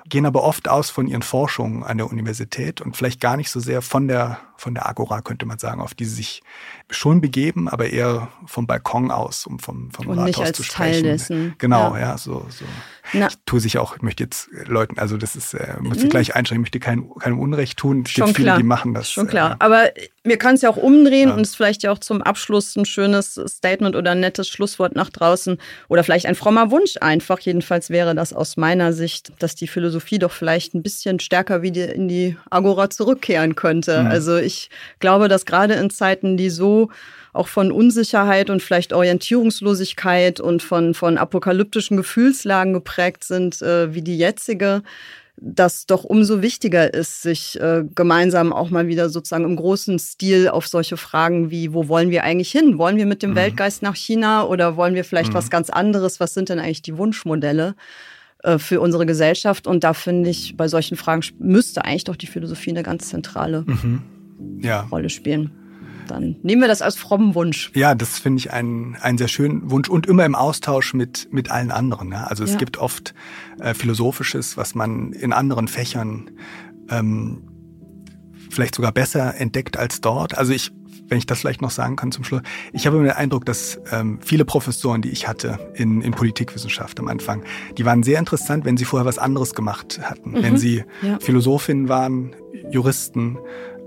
gehen aber oft aus von ihren Forschungen an der Universität und vielleicht gar nicht so sehr von der, von der Agora, könnte man sagen, auf die sie sich schon begeben, aber eher vom Balkon aus, um vom, vom und Rathaus zu sprechen. Teil dessen. Genau, ja, ja so, so. Na. Ich tue sich auch, ich möchte jetzt Leuten, also das ist, äh, muss ich gleich einschränken, ich möchte kein, keinem Unrecht tun. Es Schon gibt viele, klar. die machen das. Schon klar. Äh, aber wir können es ja auch umdrehen ja. und es vielleicht ja auch zum Abschluss ein schönes Statement oder ein nettes Schlusswort nach draußen oder vielleicht ein frommer Wunsch einfach. Jedenfalls wäre das aus meiner Sicht, dass die Philosophie doch vielleicht ein bisschen stärker wieder in die Agora zurückkehren könnte. Mhm. Also ich glaube, dass gerade in Zeiten, die so auch von Unsicherheit und vielleicht Orientierungslosigkeit und von, von apokalyptischen Gefühlslagen geprägt sind, äh, wie die jetzige, dass doch umso wichtiger ist, sich äh, gemeinsam auch mal wieder sozusagen im großen Stil auf solche Fragen wie, wo wollen wir eigentlich hin? Wollen wir mit dem mhm. Weltgeist nach China oder wollen wir vielleicht mhm. was ganz anderes? Was sind denn eigentlich die Wunschmodelle? Äh, für unsere Gesellschaft. Und da finde ich, bei solchen Fragen müsste eigentlich doch die Philosophie eine ganz zentrale mhm. ja. Rolle spielen dann nehmen wir das als frommen Wunsch. Ja, das finde ich einen, einen sehr schönen Wunsch und immer im Austausch mit, mit allen anderen. Ja. Also es ja. gibt oft äh, Philosophisches, was man in anderen Fächern ähm, vielleicht sogar besser entdeckt als dort. Also ich, wenn ich das vielleicht noch sagen kann zum Schluss, ich habe immer den Eindruck, dass ähm, viele Professoren, die ich hatte in, in Politikwissenschaft am Anfang, die waren sehr interessant, wenn sie vorher was anderes gemacht hatten. Mhm. Wenn sie ja. Philosophinnen waren, Juristen,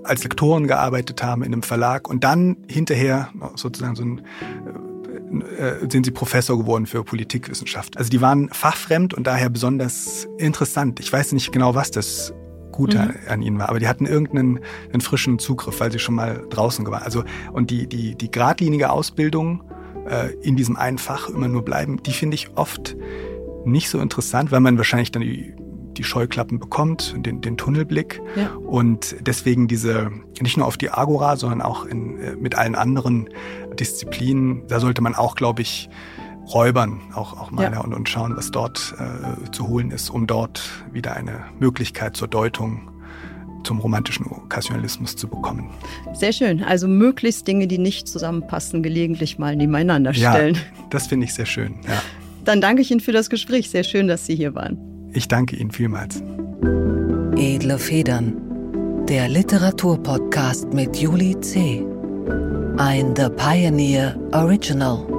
als Lektoren gearbeitet haben in einem Verlag und dann hinterher sozusagen so ein äh, sind sie Professor geworden für Politikwissenschaft. Also die waren fachfremd und daher besonders interessant. Ich weiß nicht genau, was das Gute mhm. an ihnen war, aber die hatten irgendeinen einen frischen Zugriff, weil sie schon mal draußen waren. Also und die die die geradlinige Ausbildung äh, in diesem einen Fach immer nur bleiben, die finde ich oft nicht so interessant, weil man wahrscheinlich dann die die Scheuklappen bekommt, den, den Tunnelblick. Ja. Und deswegen diese, nicht nur auf die Agora, sondern auch in, äh, mit allen anderen Disziplinen, da sollte man auch, glaube ich, räubern, auch, auch mal ja. und, und schauen, was dort äh, zu holen ist, um dort wieder eine Möglichkeit zur Deutung zum romantischen Okkasionalismus zu bekommen. Sehr schön. Also möglichst Dinge, die nicht zusammenpassen, gelegentlich mal nebeneinander stellen. Ja, das finde ich sehr schön. Ja. Dann danke ich Ihnen für das Gespräch. Sehr schön, dass Sie hier waren. Ich danke Ihnen vielmals. Edle Federn, der Literaturpodcast mit Julie C. Ein The Pioneer Original.